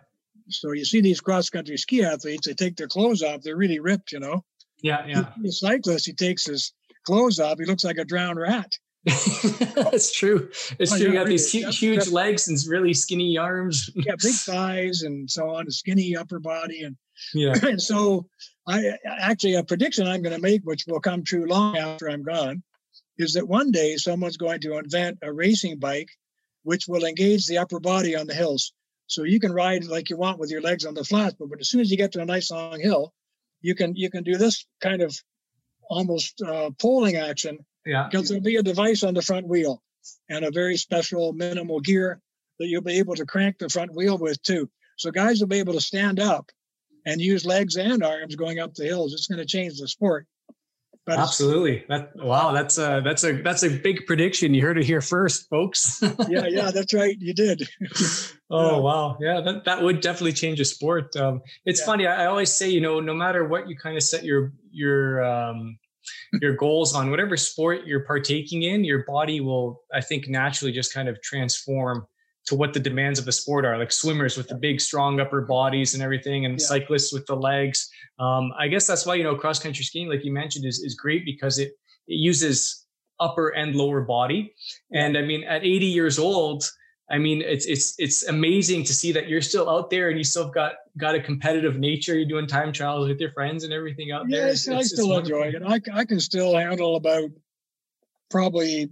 Speaker 3: So you see these cross country ski athletes, they take their clothes off, they're really ripped, you know?
Speaker 1: Yeah, yeah.
Speaker 3: The cyclist, he takes his clothes off, he looks like a drowned rat.
Speaker 1: That's true. It's oh, true. You got these huge, huge legs and really skinny arms.
Speaker 3: yeah, big thighs and so on, a skinny upper body. And
Speaker 1: yeah.
Speaker 3: and so I actually a prediction I'm going to make, which will come true long after I'm gone, is that one day someone's going to invent a racing bike which will engage the upper body on the hills. So you can ride like you want with your legs on the flats, but, as soon as you get to a nice long hill, you can you can do this kind of almost uh, poling action
Speaker 1: yeah.
Speaker 3: Because there'll be a device on the front wheel and a very special minimal gear that you'll be able to crank the front wheel with too. So guys will be able to stand up and use legs and arms going up the hills. It's going to change the sport.
Speaker 1: But Absolutely. That wow, that's a that's a that's a big prediction. You heard it here first, folks.
Speaker 3: yeah, yeah, that's right. You did.
Speaker 1: oh yeah. wow, yeah, that, that would definitely change a sport. Um, it's yeah. funny. I, I, always say, you know, no matter what you kind of set your your um, your goals on whatever sport you're partaking in, your body will, I think, naturally just kind of transform to what the demands of the sport are. Like swimmers with the big, strong upper bodies and everything, and yeah. cyclists with the legs. Um, I guess that's why you know cross country skiing, like you mentioned, is is great because it it uses upper and lower body. And I mean, at 80 years old, I mean, it's it's it's amazing to see that you're still out there and you still got got a competitive nature. You're doing time trials with your friends and everything out there.
Speaker 3: Yes, I still enjoy it. I I can still handle about probably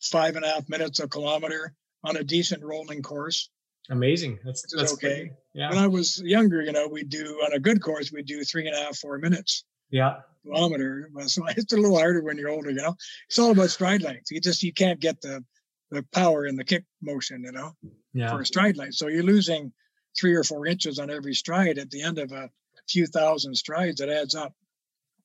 Speaker 3: five and a half minutes a kilometer on a decent rolling course.
Speaker 1: Amazing. That's that's
Speaker 3: okay. Great. Yeah. When I was younger, you know, we do on a good course, we do three and a half, four minutes.
Speaker 1: Yeah.
Speaker 3: Kilometer. So it's a little harder when you're older, you know. It's all about stride length. You just you can't get the the power in the kick motion, you know,
Speaker 1: yeah.
Speaker 3: for a stride length. So you're losing three or four inches on every stride at the end of a few thousand strides. It adds up.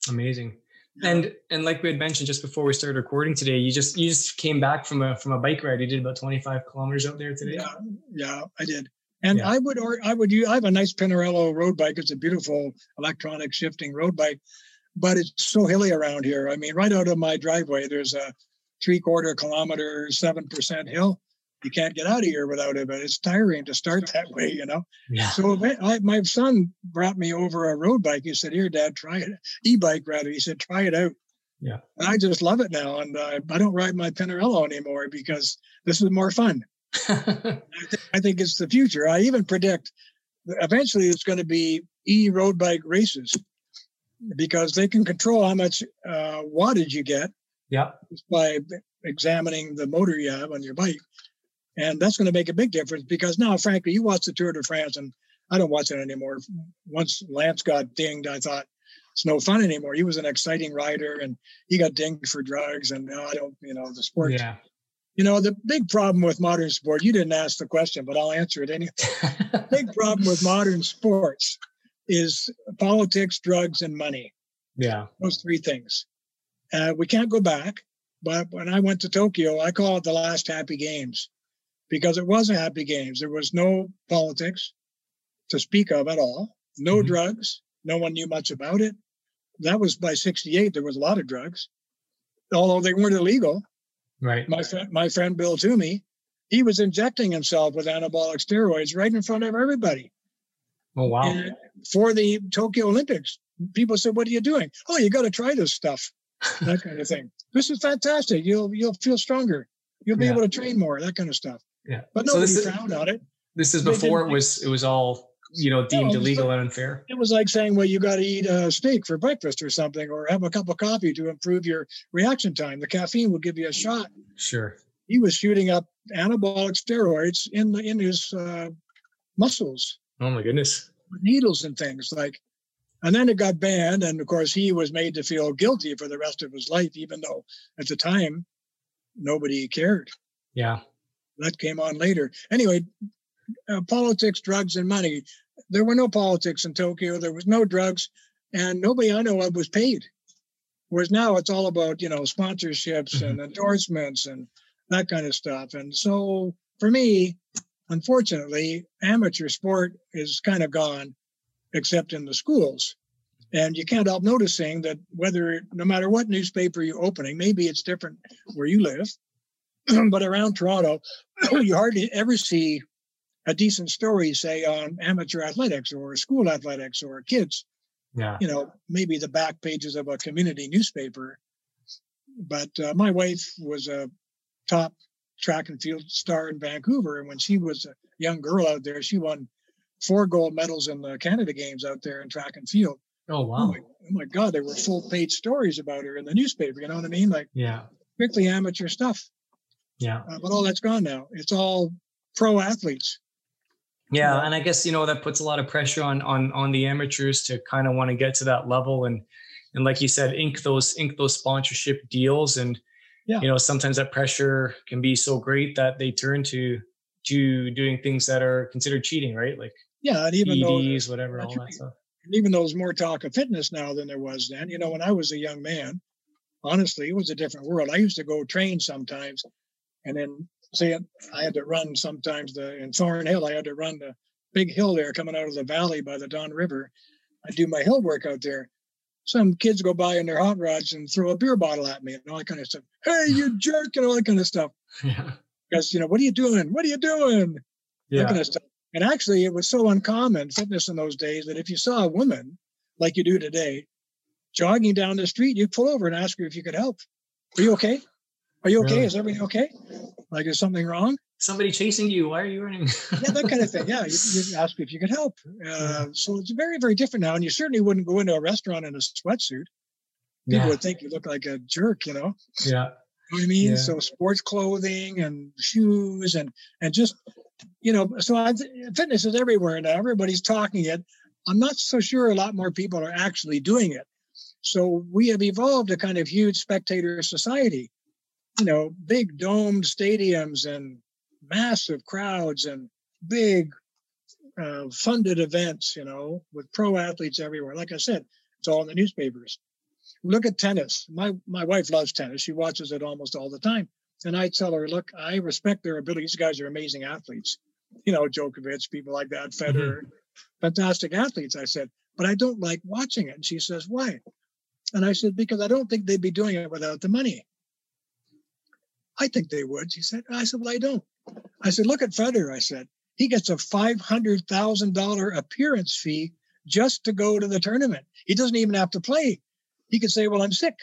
Speaker 1: Amazing. And and like we had mentioned just before we started recording today, you just you just came back from a from a bike ride. You did about 25 kilometers out there today.
Speaker 3: Yeah, yeah, I did. And yeah. I would or I would use I have a nice Pinarello road bike. It's a beautiful electronic shifting road bike, but it's so hilly around here. I mean, right out of my driveway, there's a three quarter kilometer, seven percent hill. You can't get out of here without it, but it's tiring to start that way, you know.
Speaker 1: Yeah.
Speaker 3: So I, my son brought me over a road bike. He said, "Here, Dad, try it." E-bike rather. He said, "Try it out."
Speaker 1: Yeah.
Speaker 3: And I just love it now, and uh, I don't ride my Pinarello anymore because this is more fun. I, th- I think it's the future. I even predict eventually it's going to be e road bike races because they can control how much uh, wattage you get
Speaker 1: Yeah.
Speaker 3: Just by examining the motor you have on your bike. And that's going to make a big difference because now, frankly, you watch the Tour de France, and I don't watch it anymore. Once Lance got dinged, I thought it's no fun anymore. He was an exciting rider, and he got dinged for drugs, and now I don't, you know, the sport.
Speaker 1: Yeah.
Speaker 3: You know, the big problem with modern sport, you didn't ask the question, but I'll answer it anyway. big problem with modern sports is politics, drugs, and money.
Speaker 1: Yeah.
Speaker 3: Those three things. Uh, we can't go back. But when I went to Tokyo, I call it the last happy games because it was a happy games. There was no politics to speak of at all, no
Speaker 1: Mhm.
Speaker 3: drugs. No one knew much about it. That was by 68. There was a lot of drugs, although they weren't illegal.
Speaker 1: Right.
Speaker 3: My friend, my friend Bill Toomey, he was injecting himself with anabolic steroids right in front of everybody.
Speaker 1: Oh wow.
Speaker 3: And for the Tokyo Olympics, people said, "What are you doing?" Oh, you got to try this stuff, that kind of thing. This is fantastic. You'll you'll feel stronger. You'll be
Speaker 1: Yeah.
Speaker 3: able to train more. That kind of stuff.
Speaker 1: Yeah.
Speaker 3: But
Speaker 1: So
Speaker 3: nobody
Speaker 1: is-
Speaker 3: frowned on it.
Speaker 1: This is
Speaker 3: They
Speaker 1: before it was it was all you know deemed
Speaker 3: was
Speaker 1: illegal
Speaker 3: like-
Speaker 1: and unfair.
Speaker 3: It was like saying, "Well, you got to eat a steak for breakfast or something, or have a cup of coffee to improve your reaction time. The caffeine will give you a shot."
Speaker 1: Sure.
Speaker 3: He was shooting up anabolic steroids in the in his uh, muscles.
Speaker 1: Oh my goodness.
Speaker 3: needles and things like and then it got banned and of course he was made to feel guilty for the rest of his life even though at the time nobody cared.
Speaker 1: Yeah.
Speaker 3: that came on later. Anyway uh, politics drugs and money. There were no politics in tokyo. There was no drugs and nobody i know of was paid. Whereas now it's all about you know sponsorships and endorsements and that kind of stuff. And so for me unfortunately amateur sport is kind of gone except in the schools. And you can't help noticing that whether no matter what newspaper you're opening maybe it's different where you live but around toronto you hardly ever see a decent story say on amateur athletics or school athletics or kids.
Speaker 1: Yeah.
Speaker 3: you know maybe the back pages of a community newspaper. But uh, my wife was a top track and field star in vancouver and when she was a young girl out there she won four gold medals in the canada games out there in track and field
Speaker 1: Oh
Speaker 3: oh,
Speaker 1: wow.
Speaker 3: my, oh my god there were full page stories about her in the newspaper you know what i mean like
Speaker 1: Yeah.
Speaker 3: strictly amateur stuff
Speaker 1: Yeah.
Speaker 3: uh, but all that's gone now it's all pro athletes
Speaker 1: Yeah,
Speaker 3: Yeah.
Speaker 1: and I guess you know that puts a lot of pressure on on on the amateurs to kind of want to get to that level and and like you said, ink those ink those sponsorship deals and
Speaker 3: Yeah.
Speaker 1: you know sometimes that pressure can be so great that they turn to to doing things that are considered cheating, right? Like
Speaker 3: yeah and even though
Speaker 1: EDs, whatever,
Speaker 3: that's
Speaker 1: all that stuff.
Speaker 3: even though there's more talk of fitness now than there was then, you know, when I was a young man, honestly, it was a different world. I used to go train sometimes, and then say I had to run sometimes the in Thornhill, I had to run the big hill there coming out of the valley by the Don River. I do my hill work out there. Some kids go by in their hot rods and throw a beer bottle at me and all that kind of stuff. Hey, you jerk, and all that kind of stuff.
Speaker 1: Yeah.
Speaker 3: Because you know, what are you doing? What are you doing? that
Speaker 1: Yeah.
Speaker 3: kind of stuff. And actually, it was so uncommon fitness in those days that if you saw a woman like you do today jogging down the street, you'd pull over and ask her if you could help. Are you okay? Are you okay?
Speaker 1: Really?
Speaker 3: Is everything okay? Like, is something wrong?
Speaker 1: Somebody chasing you. Why are you running?
Speaker 3: Yeah, that kind of thing. Yeah, you, you ask if you could help. Uh, so it's very, very different now. And you certainly wouldn't go into a restaurant in a sweatsuit. People
Speaker 1: yeah.
Speaker 3: would think you look like a jerk, you know?
Speaker 1: Yeah.
Speaker 3: You know what I mean?
Speaker 1: Yeah.
Speaker 3: So sports clothing and shoes and and just you know, so I, fitness is everywhere now. Everybody's talking it. I'm not so sure a lot more people are actually doing it. So we have evolved a kind of huge spectator society. You know, big domed stadiums and massive crowds and big uh, funded events. You know, with pro athletes everywhere. Like I said, it's all in the newspapers look at tennis. My my wife loves tennis. She watches it almost all the time. And I tell her, look, I respect their ability. These guys are amazing athletes. You know, Djokovic, people like that, mm-hmm. Federer, fantastic athletes. I said, but I don't like watching it. And she says, why? And I said, because I don't think they'd be doing it without the money. I think they would. She said, I said, well, I don't. I said, look at Federer. I said, he gets a $500,000 appearance fee just to go to the tournament. He doesn't even have to play. He could say, well, I'm sick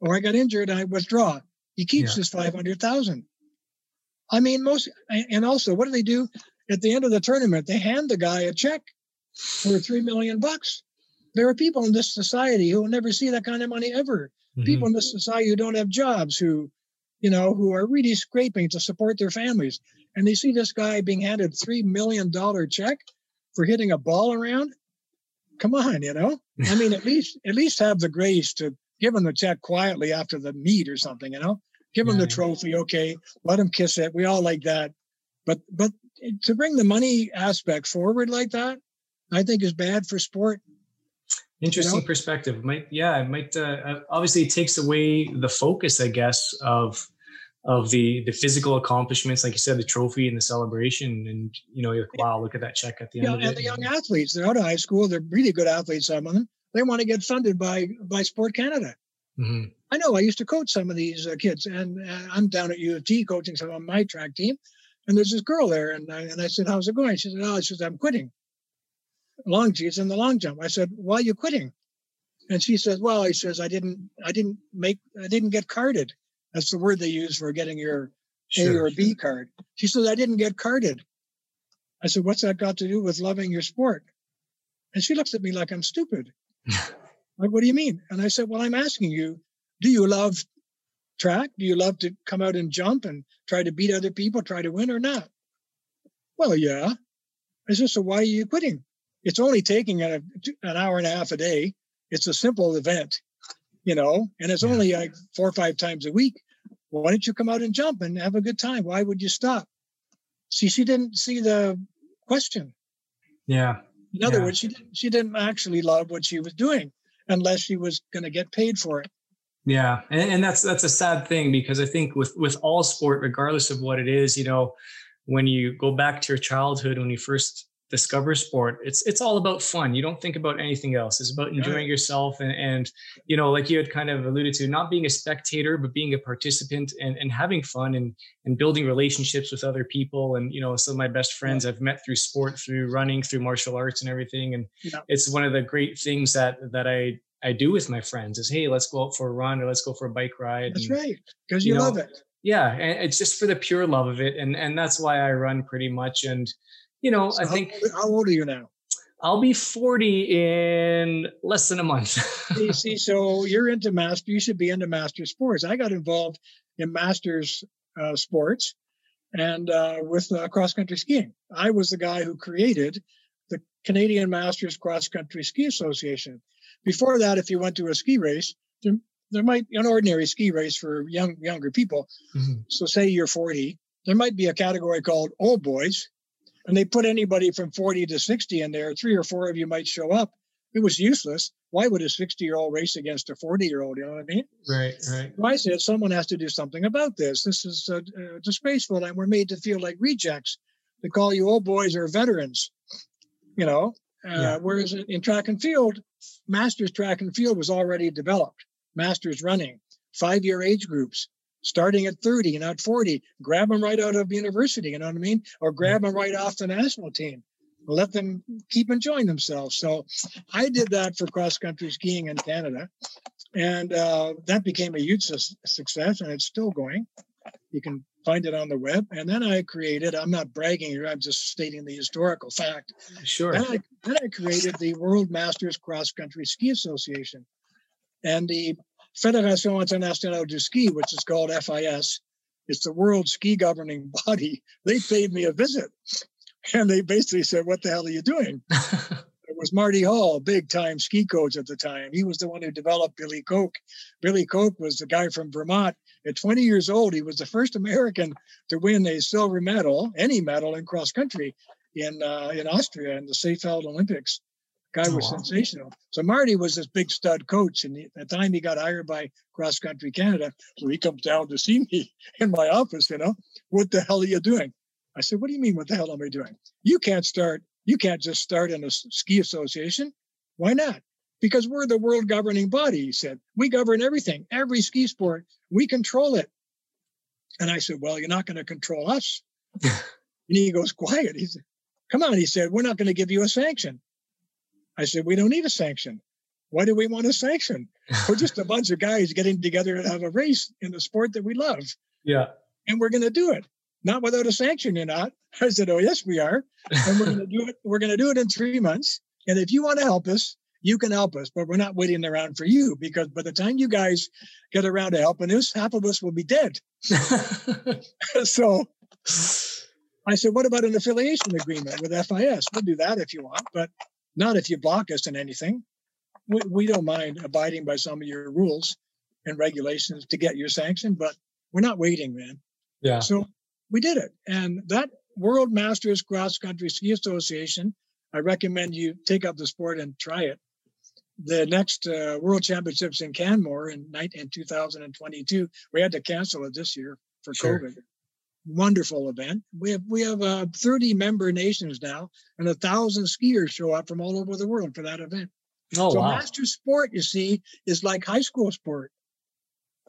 Speaker 3: or I got injured and I withdraw. He keeps
Speaker 1: Yeah.
Speaker 3: his 500,000. I mean, most, and also what do they do at the end of the tournament? They hand the guy a check for 3 million bucks. There are people in this society who will never see that kind of money ever. mm-hmm. people in this society who don't have jobs, who, you know, who are really scraping to support their families. And they see this guy being handed $3 million check for hitting a ball around. Come on, you know, I mean, at least, at least have the grace to give him the check quietly after the meet or something, you know, give yeah. the trophy. Okay. Let them kiss it. We all like that. But, but to bring the money aspect forward like that, I think is bad for sport.
Speaker 1: Interesting you know? perspective. Might yeah, it might uh, uh, obviously it takes away the focus, I guess, of of the the physical accomplishments, like you said, the trophy and the celebration, and you know, like, wow, look at that check at the
Speaker 3: yeah,
Speaker 1: end.
Speaker 3: and
Speaker 1: it.
Speaker 3: the young athletes, they're out of high school, they're really good athletes. Some of them, they want to get funded by by Sport Canada. Mm-hmm. I know. I used to coach some of these uh, kids, and uh, I'm down at U of T coaching some of my track team, and there's this girl there, and I, and I said, "How's it going?" She said, "Oh, she says I'm quitting." long she's in the long jump. I said, why are you quitting? And she says, well, he says, I didn't, I didn't make, I didn't get carded. That's the word they use for getting your sure. A or B card. She says, I didn't get carded. I said, what's that got to do with loving your sport? And she looks at me like I'm stupid. like, what do you mean? And I said, well, I'm asking you, do you love track? Do you love to come out and jump and try to beat other people, try to win or not? Well, yeah. I said, so why are you quitting? it's only taking a, an hour and a half a day. It's a simple event, you know, and it's only like four or five times a week. Why don't you come out and jump and have a good time? Why would you stop? See, she didn't see the question.
Speaker 1: Yeah.
Speaker 3: In other
Speaker 1: yeah.
Speaker 3: words, she didn't, she didn't actually love what she was doing unless she was going to get paid for it.
Speaker 1: Yeah, and, and that's that's a sad thing because I think with with all sport, regardless of what it is, you know, when you go back to your childhood when you first discover sport it's it's all about fun. You don't think about anything else. It's about enjoying yourself and, and you know like you had kind of alluded to not being a spectator but being a participant and, and having fun and and building relationships with other people. And you know some of my best friends i've met through sport through running through martial arts and everything. And yeah. it's one of the great things that that i i do with my friends is hey let's go out for a run or let's go for a bike ride.
Speaker 3: That's and, right because you, you know, love it.
Speaker 1: yeah and it's just for the pure love of it. And and that's why i run pretty much. And you know, so I think.
Speaker 3: How, how old are you now?
Speaker 1: I'll be 40 in less than a month.
Speaker 3: see, see, so you're into master. You should be into master sports. I got involved in masters uh, sports and uh, with uh, cross country skiing. I was the guy who created the Canadian Masters Cross Country Ski Association. Before that, if you went to a ski race, there, there might an ordinary ski race for young younger people. Mm-hmm. So say you're 40, there might be a category called old boys, and they put anybody from 40 to 60 in there, three or four of you might show up. It was useless. Why would a 60 year old race against a 40 year old? You know what I mean?
Speaker 1: Right, right.
Speaker 3: So I said, someone has to do something about this. This is uh, uh, disgraceful. And we're made to feel like rejects. They call you old boys or veterans, you know. Uh, yeah. Whereas in track and field, masters track and field was already developed, masters running, five year age groups starting at 30, not 40. Grab them right out of university, you know what I mean? Or grab them right off the national team. Let them keep enjoying themselves. So I did that for cross country skiing in Canada. And uh, that became a huge su- success, and it's still going. You can find it on the web. And then I created, I'm not bragging here, I'm just stating the historical fact.
Speaker 1: Sure.
Speaker 3: Then I, then I created the World Masters Cross Country Ski Association. And the Fédération Internationale du Ski, which is called FIS. It's the world ski governing body. They paid me a visit. And they basically said, What the hell are you doing? it was Marty Hall, big time ski coach at the time. He was the one who developed Billy Koch. Billy Koch was the guy from Vermont. At 20 years old, he was the first American to win a silver medal, any medal in cross country in uh, in Austria in the Seefeld Olympics. Guy oh, was oh, sensational. So Marty was this big stud coach, and at the time he got hired by Cross Country Canada, so he comes down to see me in my office. You know, what the hell are you doing? I said, "What do you mean? What the hell am I doing? You can't start. You can't just start in a ski association. Why not? Because we're the world governing body." He said, "We govern everything, every ski sport. We control it." And I said, "Well, you're not going to control us." and he goes quiet. He said, "Come on," he said, "We're not going to give you a sanction." I said, we don't need a sanction. Why do we want a sanction? We're just a bunch of guys getting together to have a race in the sport that we love.
Speaker 1: Yeah.
Speaker 3: And we're going to do it. Not without a sanction, you're not. I said, oh, yes, we are. And we're going to do it. We're going to do it in three months. And if you want to help us, you can help us, but we're not waiting around for you because by the time you guys get around to helping us, half of us will be dead. so I said, what about an affiliation agreement with FIS? We'll do that if you want, but not if you block us in anything. We, we don't mind abiding by some of your rules and regulations to get your sanction, but we're not waiting, man.
Speaker 1: Yeah.
Speaker 3: So we did it. And that World Masters Cross Country Ski Association, I recommend you take up the sport and try it. The next uh, World Championships in Canmore in, in 2022, we had to cancel it this year for sure. COVID. Wonderful event. We have we have uh, 30 member nations now, and a thousand skiers show up from all over the world for that event.
Speaker 1: Oh,
Speaker 3: so
Speaker 1: wow.
Speaker 3: master sport, you see, is like high school sport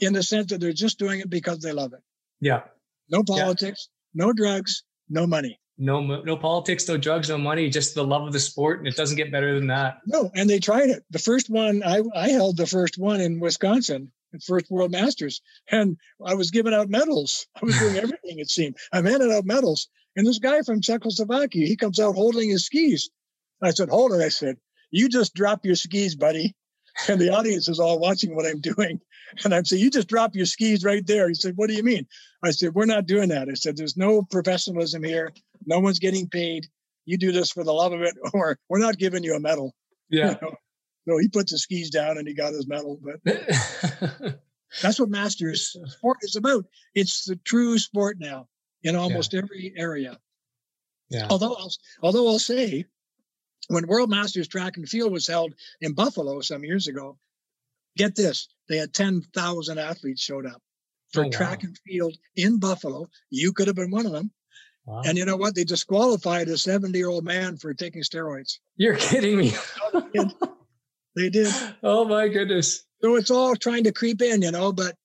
Speaker 3: in the sense that they're just doing it because they love it.
Speaker 1: Yeah.
Speaker 3: No politics, yeah. no drugs, no money.
Speaker 1: No, no politics, no drugs, no money, just the love of the sport. And it doesn't get better than that.
Speaker 3: No, and they tried it. The first one, I, I held the first one in Wisconsin, first World Masters, and I was giving out medals. I was doing everything, it seemed. I'm handing out medals. And this guy from Czechoslovakia, he comes out holding his skis. I said, Hold it. I said, You just drop your skis, buddy. And the audience is all watching what I'm doing. And I'm saying, You just drop your skis right there. He said, What do you mean? I said, We're not doing that. I said, There's no professionalism here. No one's getting paid. You do this for the love of it, or we're not giving you a medal.
Speaker 1: Yeah.
Speaker 3: You know? So he put the skis down and he got his medal. But that's what Masters sport is about. It's the true sport now in almost yeah. every area.
Speaker 1: Yeah.
Speaker 3: Although I'll, although I'll say, when World Masters Track and Field was held in Buffalo some years ago, get this, they had 10,000 athletes showed up for
Speaker 1: Oh,
Speaker 3: track and field in Buffalo. You could have been one of them.
Speaker 1: Wow.
Speaker 3: And you know what? They disqualified a 70 year old man for taking steroids.
Speaker 1: You're kidding me.
Speaker 3: They did.
Speaker 1: oh my goodness.
Speaker 3: So it's all trying to creep in, you know, but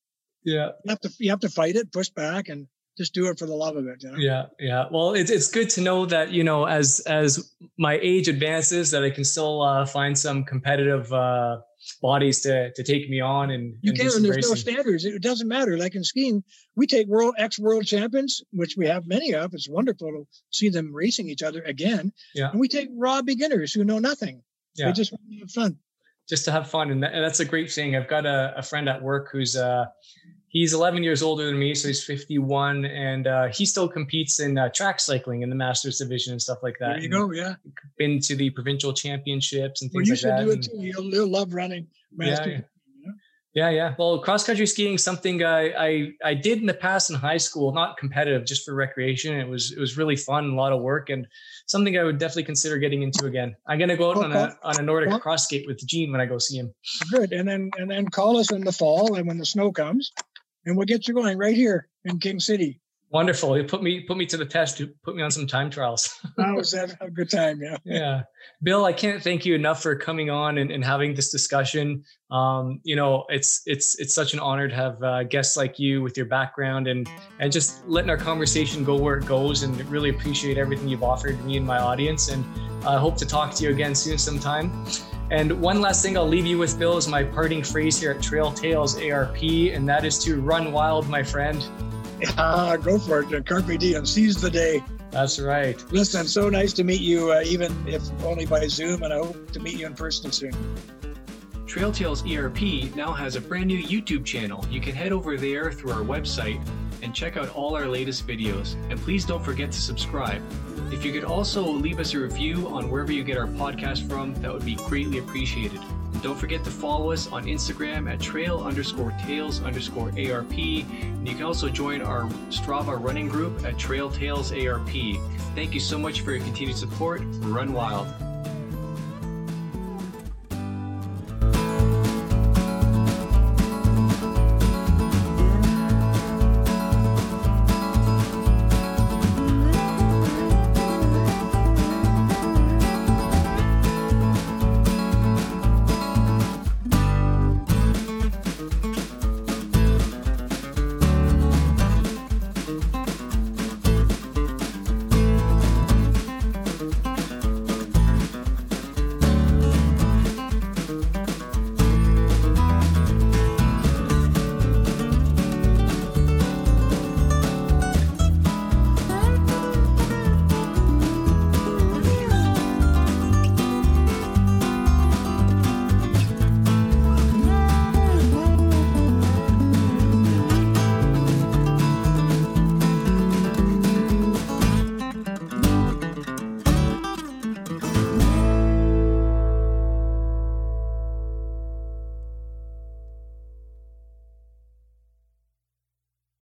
Speaker 1: Yeah.
Speaker 3: you have to you have to fight it, push back, and just do it for the love of it. You know?
Speaker 1: Yeah, yeah. Well, it's it's good to know that you know as as my age advances that I can still uh, find some competitive uh, bodies to to take me on and,
Speaker 3: You
Speaker 1: and
Speaker 3: can, and there's no standards. It doesn't matter. Like in skiing, we take world ex world champions, which we have many of. It's wonderful to see them racing each other again.
Speaker 1: Yeah.
Speaker 3: And we take raw beginners who know nothing.
Speaker 1: Yeah.
Speaker 3: They just want to have fun.
Speaker 1: Just to have fun and, that, and that's a great thing i've got a, a friend at work who's uh he's 11 years older than me so he's 51 and uh he still competes in uh, track cycling in the masters division and stuff like that
Speaker 3: There you
Speaker 1: and
Speaker 3: go. Yeah.
Speaker 1: been to the provincial championships and
Speaker 3: Well,
Speaker 1: things
Speaker 3: you
Speaker 1: like
Speaker 3: should
Speaker 1: that
Speaker 3: do it too. You'll, you'll love running.
Speaker 1: Yeah,
Speaker 3: Master.
Speaker 1: yeah. Yeah, yeah. Well, cross country skiing something I, I I did in the past in high school, not competitive, just for recreation. It was it was really fun, a lot of work, and something I would definitely consider getting into again. I'm gonna go out on a on a Nordic
Speaker 3: Well-
Speaker 1: cross skate with Gene when I go see him.
Speaker 3: Good. And then and then call us in the fall and when the snow comes, and we'll get you going right here in King City.
Speaker 1: Wonderful. You put me put me to the test. You Put me on some time trials.
Speaker 3: I was having a good time. Yeah.
Speaker 1: yeah bill i can't thank you enough for coming on and, and having this discussion um, you know it's it's it's such an honor to have uh, guests like you with your background and and just letting our conversation go where it goes and really appreciate everything you've offered me and my audience and i hope to talk to you again soon sometime and one last thing I'll leave you with, Bill, is my parting phrase here at Trail Tales ARP, and that is to run wild, my friend.
Speaker 3: Ah, go for it. Carpe diem. Seize the day.
Speaker 1: That's right.
Speaker 3: Listen, so nice to meet you, uh, even if only by Zoom, and I hope to meet you in person soon.
Speaker 4: Trail Tales ERP now has a brand new YouTube channel. You can head over there through our website and check out all our latest videos. And please don't forget to subscribe. If you could also leave us a review on wherever you get our podcast from, that would be greatly appreciated. Don't forget to follow us on Instagram at trail underscore tails underscore ARP. And you can also join our Strava running group at Trail Tales ARP. Thank you so much for your continued support. Run wild.